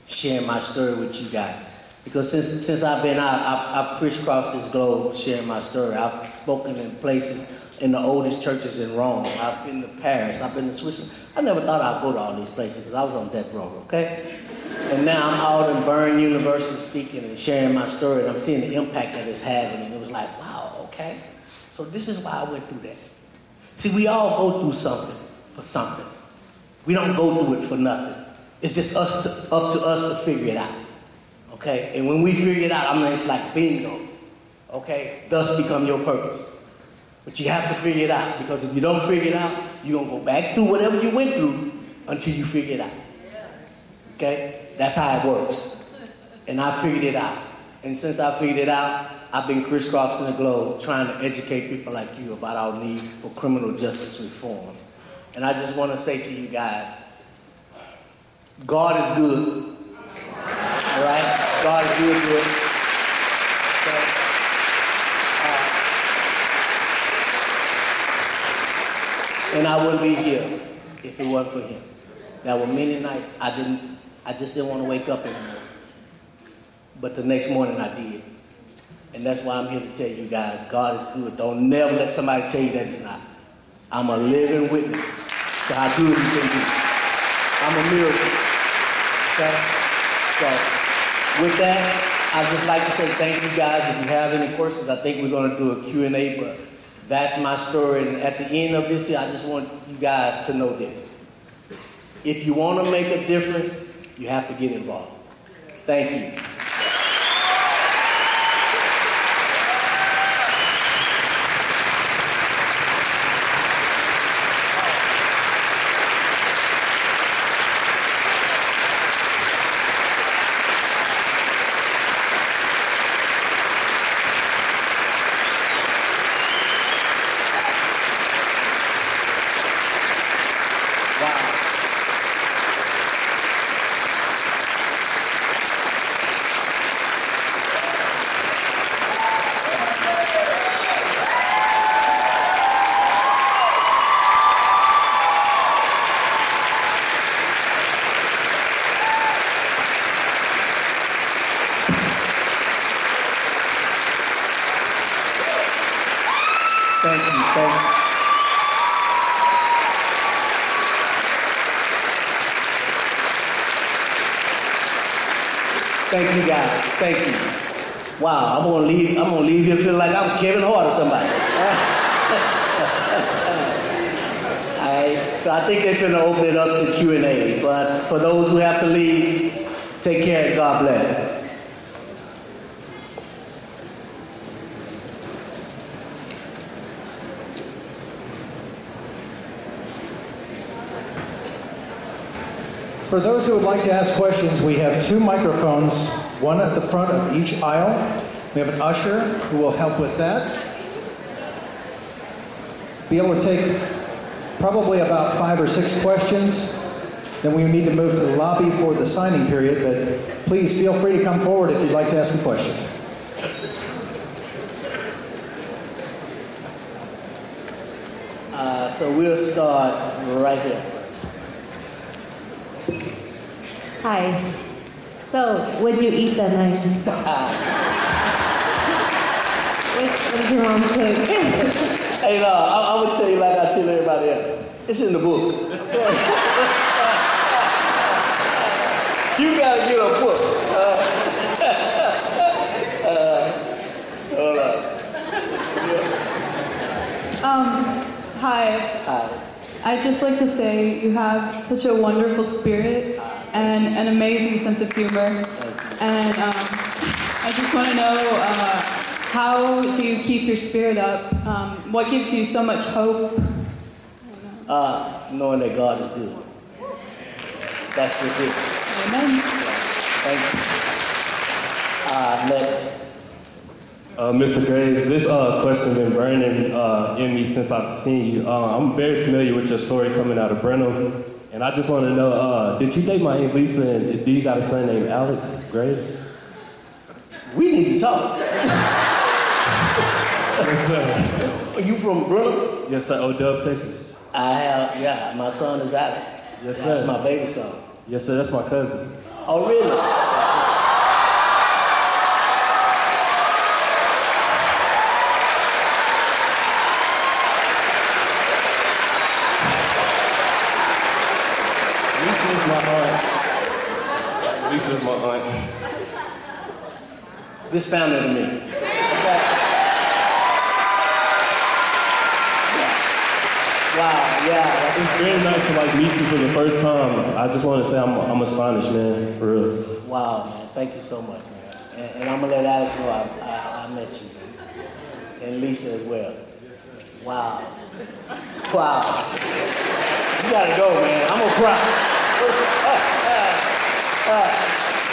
B: sharing my story with you guys. Because since, since I've been out, I've, I've crisscrossed this globe sharing my story. I've spoken in places in the oldest churches in Rome. I've been to Paris. I've been to Switzerland. I never thought I'd go to all these places because I was on death row, okay? And now I'm out in Bern University speaking and sharing my story, and I'm seeing the impact that it's having. And it was like, wow, okay. So this is why I went through that. See, we all go through something for something. We don't go through it for nothing. It's just us to, up to us to figure it out. Okay? And when we figure it out, I mean, it's like bingo. Okay? Thus become your purpose. But you have to figure it out because if you don't figure it out, you're going to go back through whatever you went through until you figure it out. Okay? That's how it works. And I figured it out. And since I figured it out, I've been crisscrossing the globe trying to educate people like you about our need for criminal justice reform. And I just want to say to you guys, God is good. All right? God is good. Okay? Uh, and I wouldn't be here if it wasn't for him. There were many nights I didn't, I just didn't want to wake up anymore. But the next morning I did. And that's why I'm here to tell you guys, God is good. Don't never let somebody tell you that he's not. I'm a living witness to how good he can be. I'm a miracle. So, with that, I'd just like to say thank you guys. If you have any questions, I think we're going to do a Q&A, but that's my story. And at the end of this, I just want you guys to know this. If you want to make a difference, you have to get involved. Thank you. Wow. thank you, thank you. Thank you, guys. Thank you. Wow, I'm gonna leave. I'm gonna leave here feeling like I'm Kevin Hart or somebody. So I think they're gonna open it up to Q and A. But for those who have to leave, take care. God bless.
J: For those who would like to ask questions, we have two microphones, one at the front of each aisle. We have an usher who will help with that. Be able to take probably about five or six questions. Then we need to move to the lobby for the signing period, but please feel free to come forward if you'd like to ask a question.
B: Uh, so we'll start right here.
I: Hi. So, what'd you eat that night? what, what did your mom cook?
B: Hey, no, I, I'm gonna tell you like I tell everybody else. It's in the book. you gotta get a book. Uh, uh, hold on.
K: Um, hi.
B: Hi.
K: I'd just like to say you have such a wonderful spirit and an amazing sense of humor. And um, I just want to know uh, how do you keep your spirit up? Um, what gives you so much hope?
B: Uh, knowing that God is good. That's just it.
K: Amen.
B: Thank you. Uh, next.
L: Uh, Mr. Graves, this uh, question been burning uh, in me since I've seen you. Uh, I'm very familiar with your story coming out of Brenham, and I just want to know: uh, Did you date my aunt Lisa, and do you got a son named Alex Graves?
B: We need to talk.
L: yes, sir.
B: Are you from Brooklyn?
L: Yes, sir. Odub, Texas.
B: I have, yeah. My son is Alex.
L: Yes, sir.
B: That's my baby son.
L: Yes, sir. That's my cousin.
B: Oh, really?
L: Lisa is my aunt. Lisa is my aunt.
B: This family to me. Wow, yeah.
L: It's very nice to like meet you for the first time. I just want to say I'm, I'm astonished, man, for real.
B: Wow, man. Thank you so much, man. And, and I'm gonna let Alex know I, I, I met you, man. And Lisa as well. Wow. Wow. you gotta go, man. I'm gonna cry.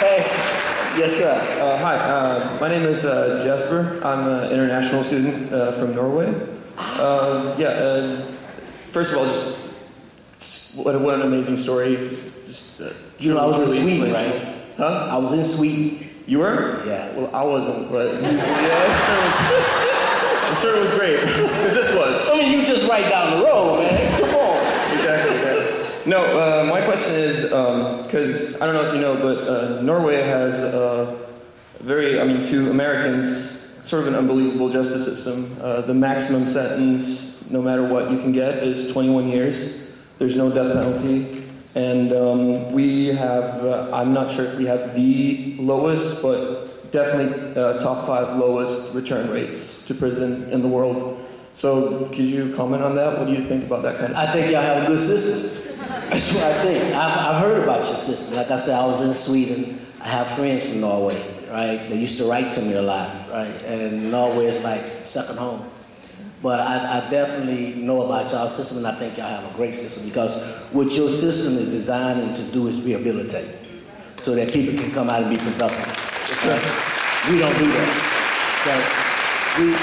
B: hey, yes, sir.
M: Uh, hi, uh, my name is uh, Jesper. I'm an international student uh, from Norway. Uh, yeah, uh, first of all, just, what, what an amazing story. Just, uh,
B: You know, I was in Sweden, right?
M: Huh?
B: I was in Sweden.
M: You were?
B: Yeah.
M: Well, I wasn't, but yeah, I'm sure it was, I'm sure it was great, because this was.
B: I mean, you just right down the road, man. Come on.
M: Exactly, yeah. No, uh, my question is, because I don't know if you know, but uh, Norway has a very, I mean, to Americans, sort of an unbelievable justice system. Uh, the maximum sentence, no matter what you can get, is 21 years. There's no death penalty. And um, we have, uh, I'm not sure if we have the lowest, but definitely uh, top five lowest return rates to prison in the world. So, could you comment on that? What do you think about that kind of
B: I think y'all have a good system. That's what I think. I've, I've heard about your system. Like I said, I was in Sweden. I have friends from Norway, right? They used to write to me a lot, right? And Norway is like second home. But I, I definitely know about y'all system, and I think y'all have a great system because what your system is designing to do is rehabilitate, so that people can come out and be productive.
M: Yes, sir.
B: We don't do that. Okay? We,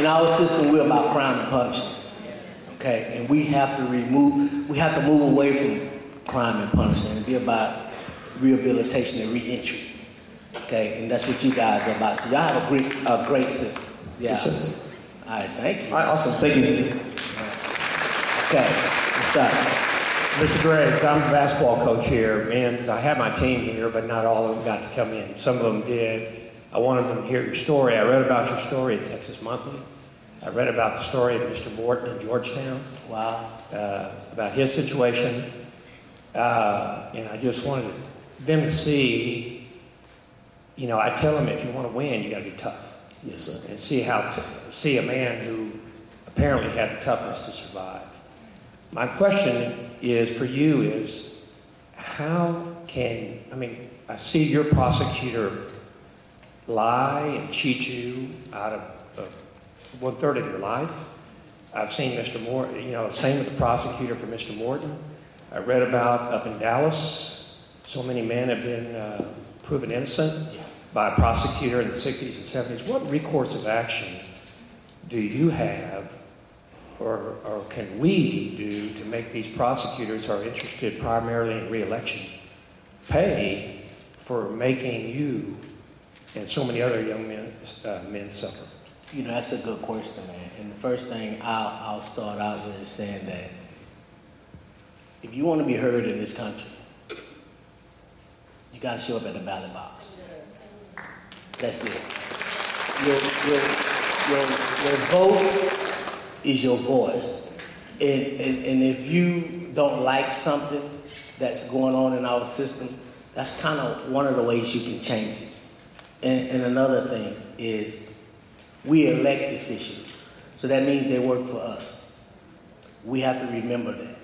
B: in our system, we're about crime and punishment. Okay, and we have to remove, we have to move away from crime and punishment and be about rehabilitation and reentry. Okay, and that's what you guys are about. So y'all have a great, a great system. Yeah.
M: Yes, sir.
B: All right, thank you.
M: All right, awesome. Thank you.
B: Okay, let's start.
N: Mr. Graves, I'm the basketball coach here, and I have my team here, but not all of them got to come in. Some of them did. I wanted them to hear your story. I read about your story in Texas Monthly. I read about the story of Mr. Morton in Georgetown.
B: Wow.
N: Uh, about his situation. Uh, and I just wanted them to see, you know, I tell them if you want to win, you got to be tough.
B: Yes, sir.
N: And see how, t- see a man who apparently had the toughness to survive. My question is for you is, how can, I mean, I see your prosecutor lie and cheat you out of uh, one third of your life. I've seen Mr. Moore, you know, same with the prosecutor for Mr. Morton. I read about up in Dallas, so many men have been uh, proven innocent by a prosecutor in the 60s and 70s. What recourse of action do you have, or, or can we do to make these prosecutors who are interested primarily in reelection pay for making you and so many other young men, uh, men suffer?
B: You know, that's a good question, man. And the first thing I'll, I'll start out with is saying that if you want to be heard in this country, you got to show up at the ballot box. That's it. Your, your, your, your vote is your voice. And, and, and if you don't like something that's going on in our system, that's kind of one of the ways you can change it. And, and another thing is we elect officials. So that means they work for us. We have to remember that.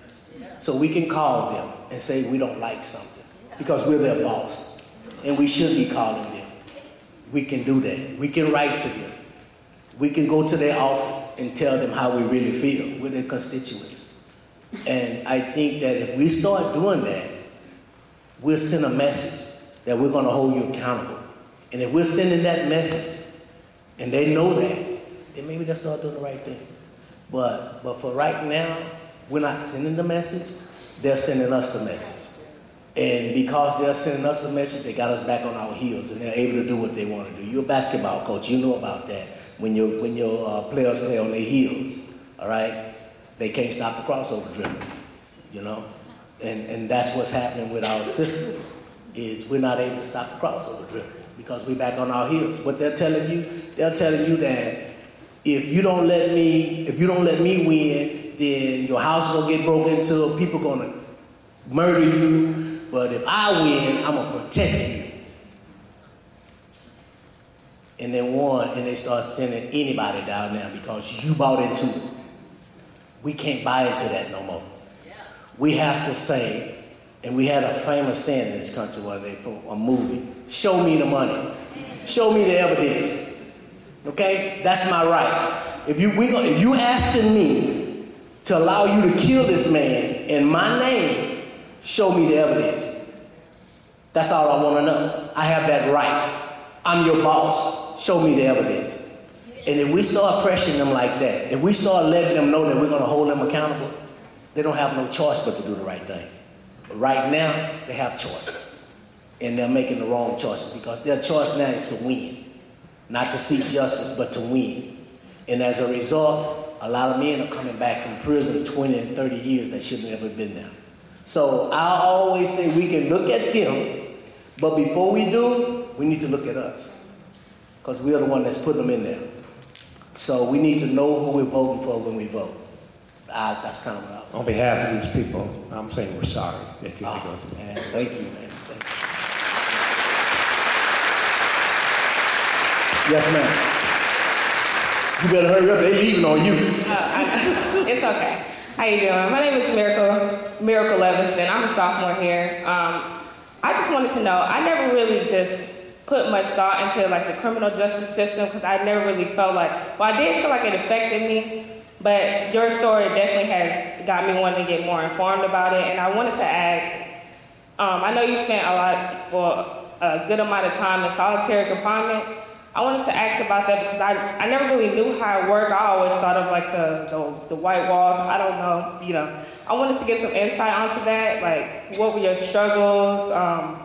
B: So we can call them and say we don't like something because we're their boss. And we should be calling them. We can do that. We can write to them. We can go to their office and tell them how we really feel with their constituents. And I think that if we start doing that, we'll send a message that we're going to hold you accountable. And if we're sending that message and they know that, then maybe they'll start doing the right thing. But, but for right now, we're not sending the message, they're sending us the message. And because they're sending us the message, they got us back on our heels and they're able to do what they want to do. You're a basketball coach, you know about that. When, your when your uh, players play on their heels, all right, they can't stop the crossover dribble, you know? And, and that's what's happening with our system, is we're not able to stop the crossover dribble because we're back on our heels. What they're telling you, they're telling you that if you don't let me, if you don't let me win, then your house gonna get broken into, people gonna murder you. But if I win, I'm gonna protect you. And then one, and they start sending anybody down there because you bought into it. We can't buy into that no more. We have to say, and we had a famous saying in this country one day from a movie, show me the money. Show me the evidence. Okay? That's my right. If you, we, if you asking me to allow you to kill this man in my name, show me the evidence. That's all I want to know. I have that right. I'm your boss. Show me the evidence. And if we start pressuring them like that, if we start letting them know that we're going to hold them accountable, they don't have no choice but to do the right thing. But right now, they have choices. And they're making the wrong choices because their choice now is to win. Not to seek justice, but to win. And as a result, a lot of men are coming back from prison 20 and 30 years that should have never been there. So I always say we can look at them, but before we do, we need to look at us. Because we're the one that's putting them in there. So we need to know who we're voting for when we vote. I, that's kind of what I was
N: On behalf of these people, I'm saying we're sorry that you oh, had to go through.
B: Man, thank you, man. Thank you. Yes, ma'am. You better hurry up. They leaving on you.
O: Uh, it's okay. How you doing? My name is Miracle Miracle Leviston. I'm a sophomore here. Um, I just wanted to know. I never really just put much thought into like the criminal justice system because I never really felt like. Well, I did feel like it affected me, but your story definitely has got me wanting to get more informed about it. And I wanted to ask. Um, I know you spent a lot, well, a good amount of time in solitary confinement. I wanted to ask about that because I, I never really knew how it worked. I always thought of like the, the, the white walls. I don't know, you know. I wanted to get some insight onto that. Like, what were your struggles? Um,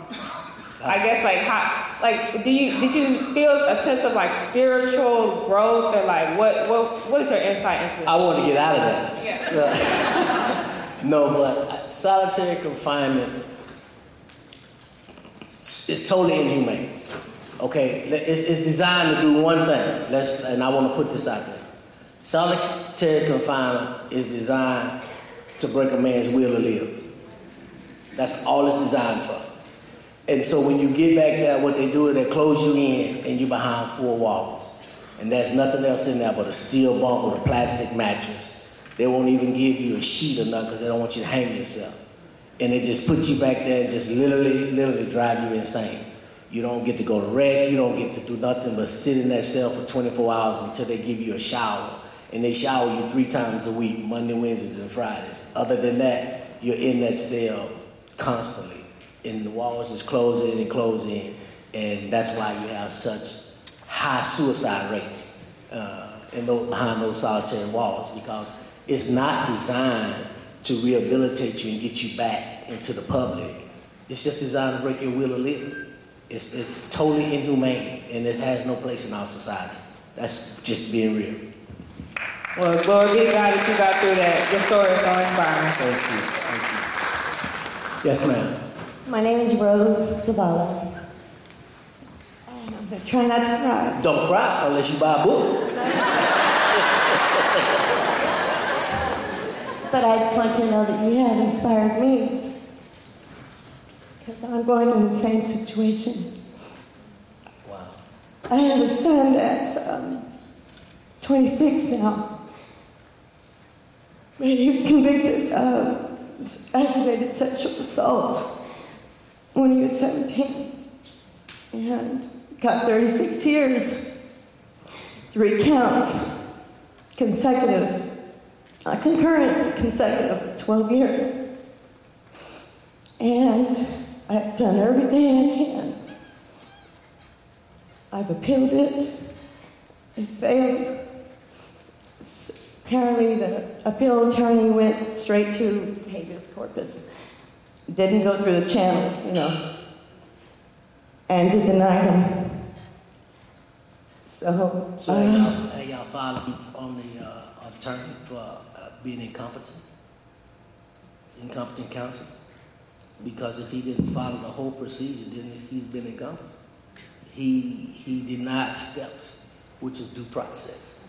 O: I guess like how, like, do you did you feel a sense of like spiritual growth or like what what what is your insight into?
B: I want to get out of that.
O: Yeah.
B: no, but solitary confinement is totally inhumane. Okay, it's, it's designed to do one thing. Let's, and I want to put this out there. Solitary confinement is designed to break a man's will to live. That's all it's designed for. And so when you get back there, what they do is they close you in and you're behind four walls. And there's nothing else in there but a steel bunk with a plastic mattress. They won't even give you a sheet or nothing because they don't want you to hang yourself. And they just put you back there and just literally, literally drive you insane. You don't get to go to rec, you don't get to do nothing but sit in that cell for 24 hours until they give you a shower. And they shower you three times a week, Monday, Wednesdays, and Fridays. Other than that, you're in that cell constantly. And the walls just close in and close in. And that's why you have such high suicide rates uh, in those, behind those solitary walls because it's not designed to rehabilitate you and get you back into the public. It's just designed to break your will to live. It's, it's totally inhumane and it has no place in our society. That's just being real.
O: Well, glory be to God that you got through that. Your story is so inspiring.
B: Thank you. Thank you. Yes, ma'am.
P: My name is Rose Zavala. I'm going to try not to cry.
B: Don't cry unless you buy a book.
P: But I just want you to know that you have inspired me. Because I'm going through the same situation.
B: Wow.
P: I have a son that's um, 26 now. But he was convicted of aggravated sexual assault when he was 17 and got 36 years, three counts, consecutive, uh, concurrent, consecutive, 12 years. And I've done everything I can. I've appealed it. It failed. Apparently, the appeal attorney went straight to habeas corpus. Didn't go through the channels, you know. And they denied him. So,
B: So
P: uh,
B: have y'all, have y'all filed on the uh, attorney for uh, being incompetent? Incompetent counsel? Because if he didn't follow the whole procedure, then he's been incompetent. He, he denied steps, which is due process.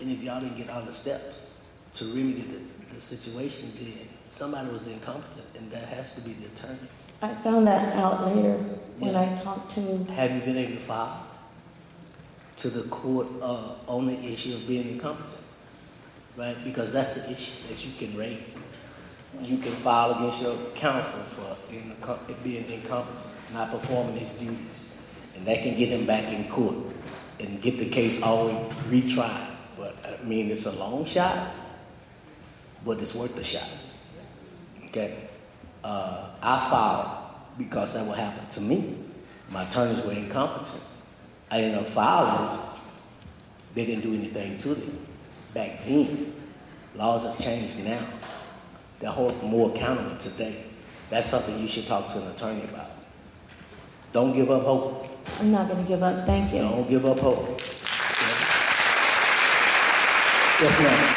B: And if y'all didn't get all the steps to remedy the, the situation, then somebody was incompetent, and that has to be the attorney.
P: I found that out later when I talked to
B: Have you been able to file to the court uh, on the issue of being incompetent? Right? Because that's the issue that you can raise. You can file against your counsel for being incompetent, not performing his duties. And that can get him back in court and get the case all retried. But I mean, it's a long shot, but it's worth the shot. Okay? Uh, I filed because that what happened to me. My attorneys were incompetent. I ended up filing. They didn't do anything to them. Back then, laws have changed now. They're hold more accountable today. That's something you should talk to an attorney about. Don't give up hope.
P: I'm not going to give up. Thank you.
B: Don't give up hope. Yes, ma'am.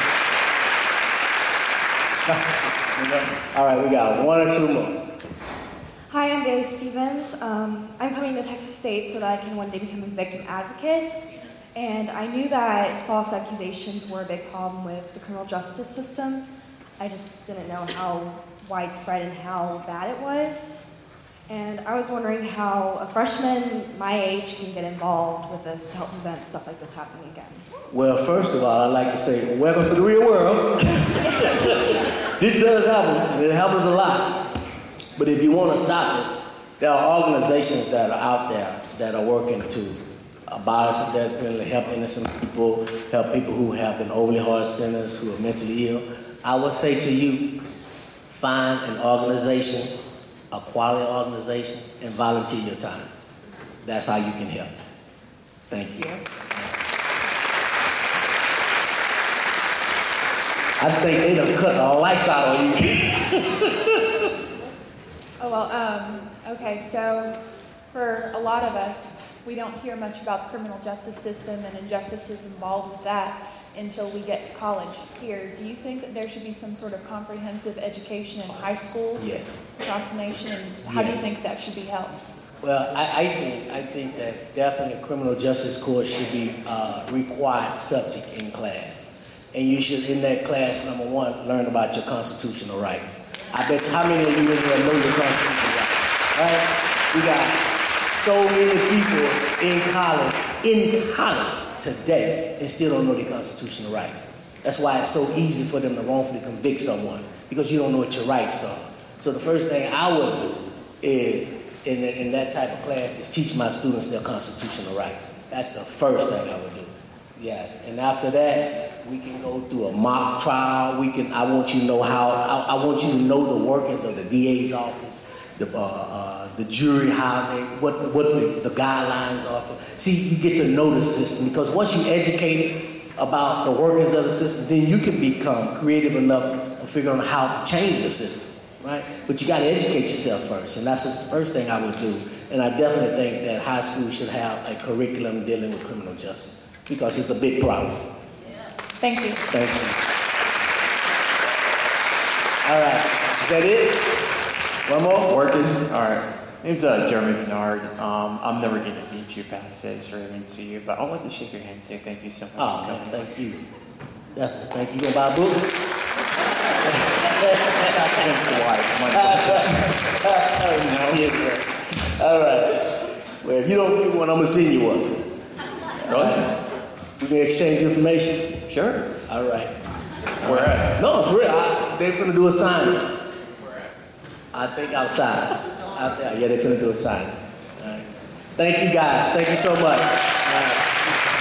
B: All right, we got one or two more.
Q: Hi, I'm Bailey Stevens. Um, I'm coming to Texas State so that I can one day become a victim advocate. And I knew that false accusations were a big problem with the criminal justice system. I just didn't know how widespread and how bad it was. And I was wondering how a freshman my age can get involved with this to help prevent stuff like this happening again.
B: Well, first of all, I'd like to say, welcome to the real world. this does happen, and it happens a lot. But if you want to stop it, there are organizations that are out there that are working to abolish the death penalty, help innocent people, help people who have been overly hard sentenced, who are mentally ill. I would say to you, find an organization, a quality organization, and volunteer your time. That's how you can help. Thank you. I think they done cut the lights out on you.
R: Oh, well, um, okay, so for a lot of us, we don't hear much about the criminal justice system and injustices involved with that until we get to college here. Do you think that there should be some sort of comprehensive education in high schools
B: Yes.
R: across the nation? And how do you think that should be held?
B: Well, I, I think I think that definitely criminal justice course should be uh, required subject in class, and you should in that class number one learn about your constitutional rights. I bet you how many of you in here know your constitutional rights, right? We got so many people in college, in college today, and still don't know their constitutional rights. That's why it's so easy for them to wrongfully convict someone because you don't know what your rights are. So the first thing I would do is in, in that type of class is teach my students their constitutional rights. That's the first thing I would do. Yes, and after that, we can go through a mock trial. We can. I want you to know how. I, I want you to know the workings of the DA's office, the uh, uh, the jury, how they, what the, what the, the guidelines are. For. See, you get to know the system because once you educate about the workings of the system, then you can become creative enough to figure out how to change the system right? But you got to educate yourself first, and that's the first thing I would do. And I definitely think that high school should have a curriculum dealing with criminal justice because it's a big problem. Yeah.
R: Thank you.
B: Thank you. All right, is that it? One more?
S: Working? All right. Name's uh, Jeremy Bernard. Um, I'm never going to meet you past this or even see you, but I'd like to shake your hand and say thank you so much.
B: Oh, man, thank you. Definitely. Thank you. You gonna buy a book?
S: Against the wife.
B: All right. Well, if you don't get one, I'm gonna send you one. Go ahead. We can exchange information.
S: Sure.
B: All right.
S: Where at?
B: No, for real. I, they're gonna do a signing. All right. I think outside. Out there. Yeah, they're gonna do a sign. Thank you guys. Thank you so much.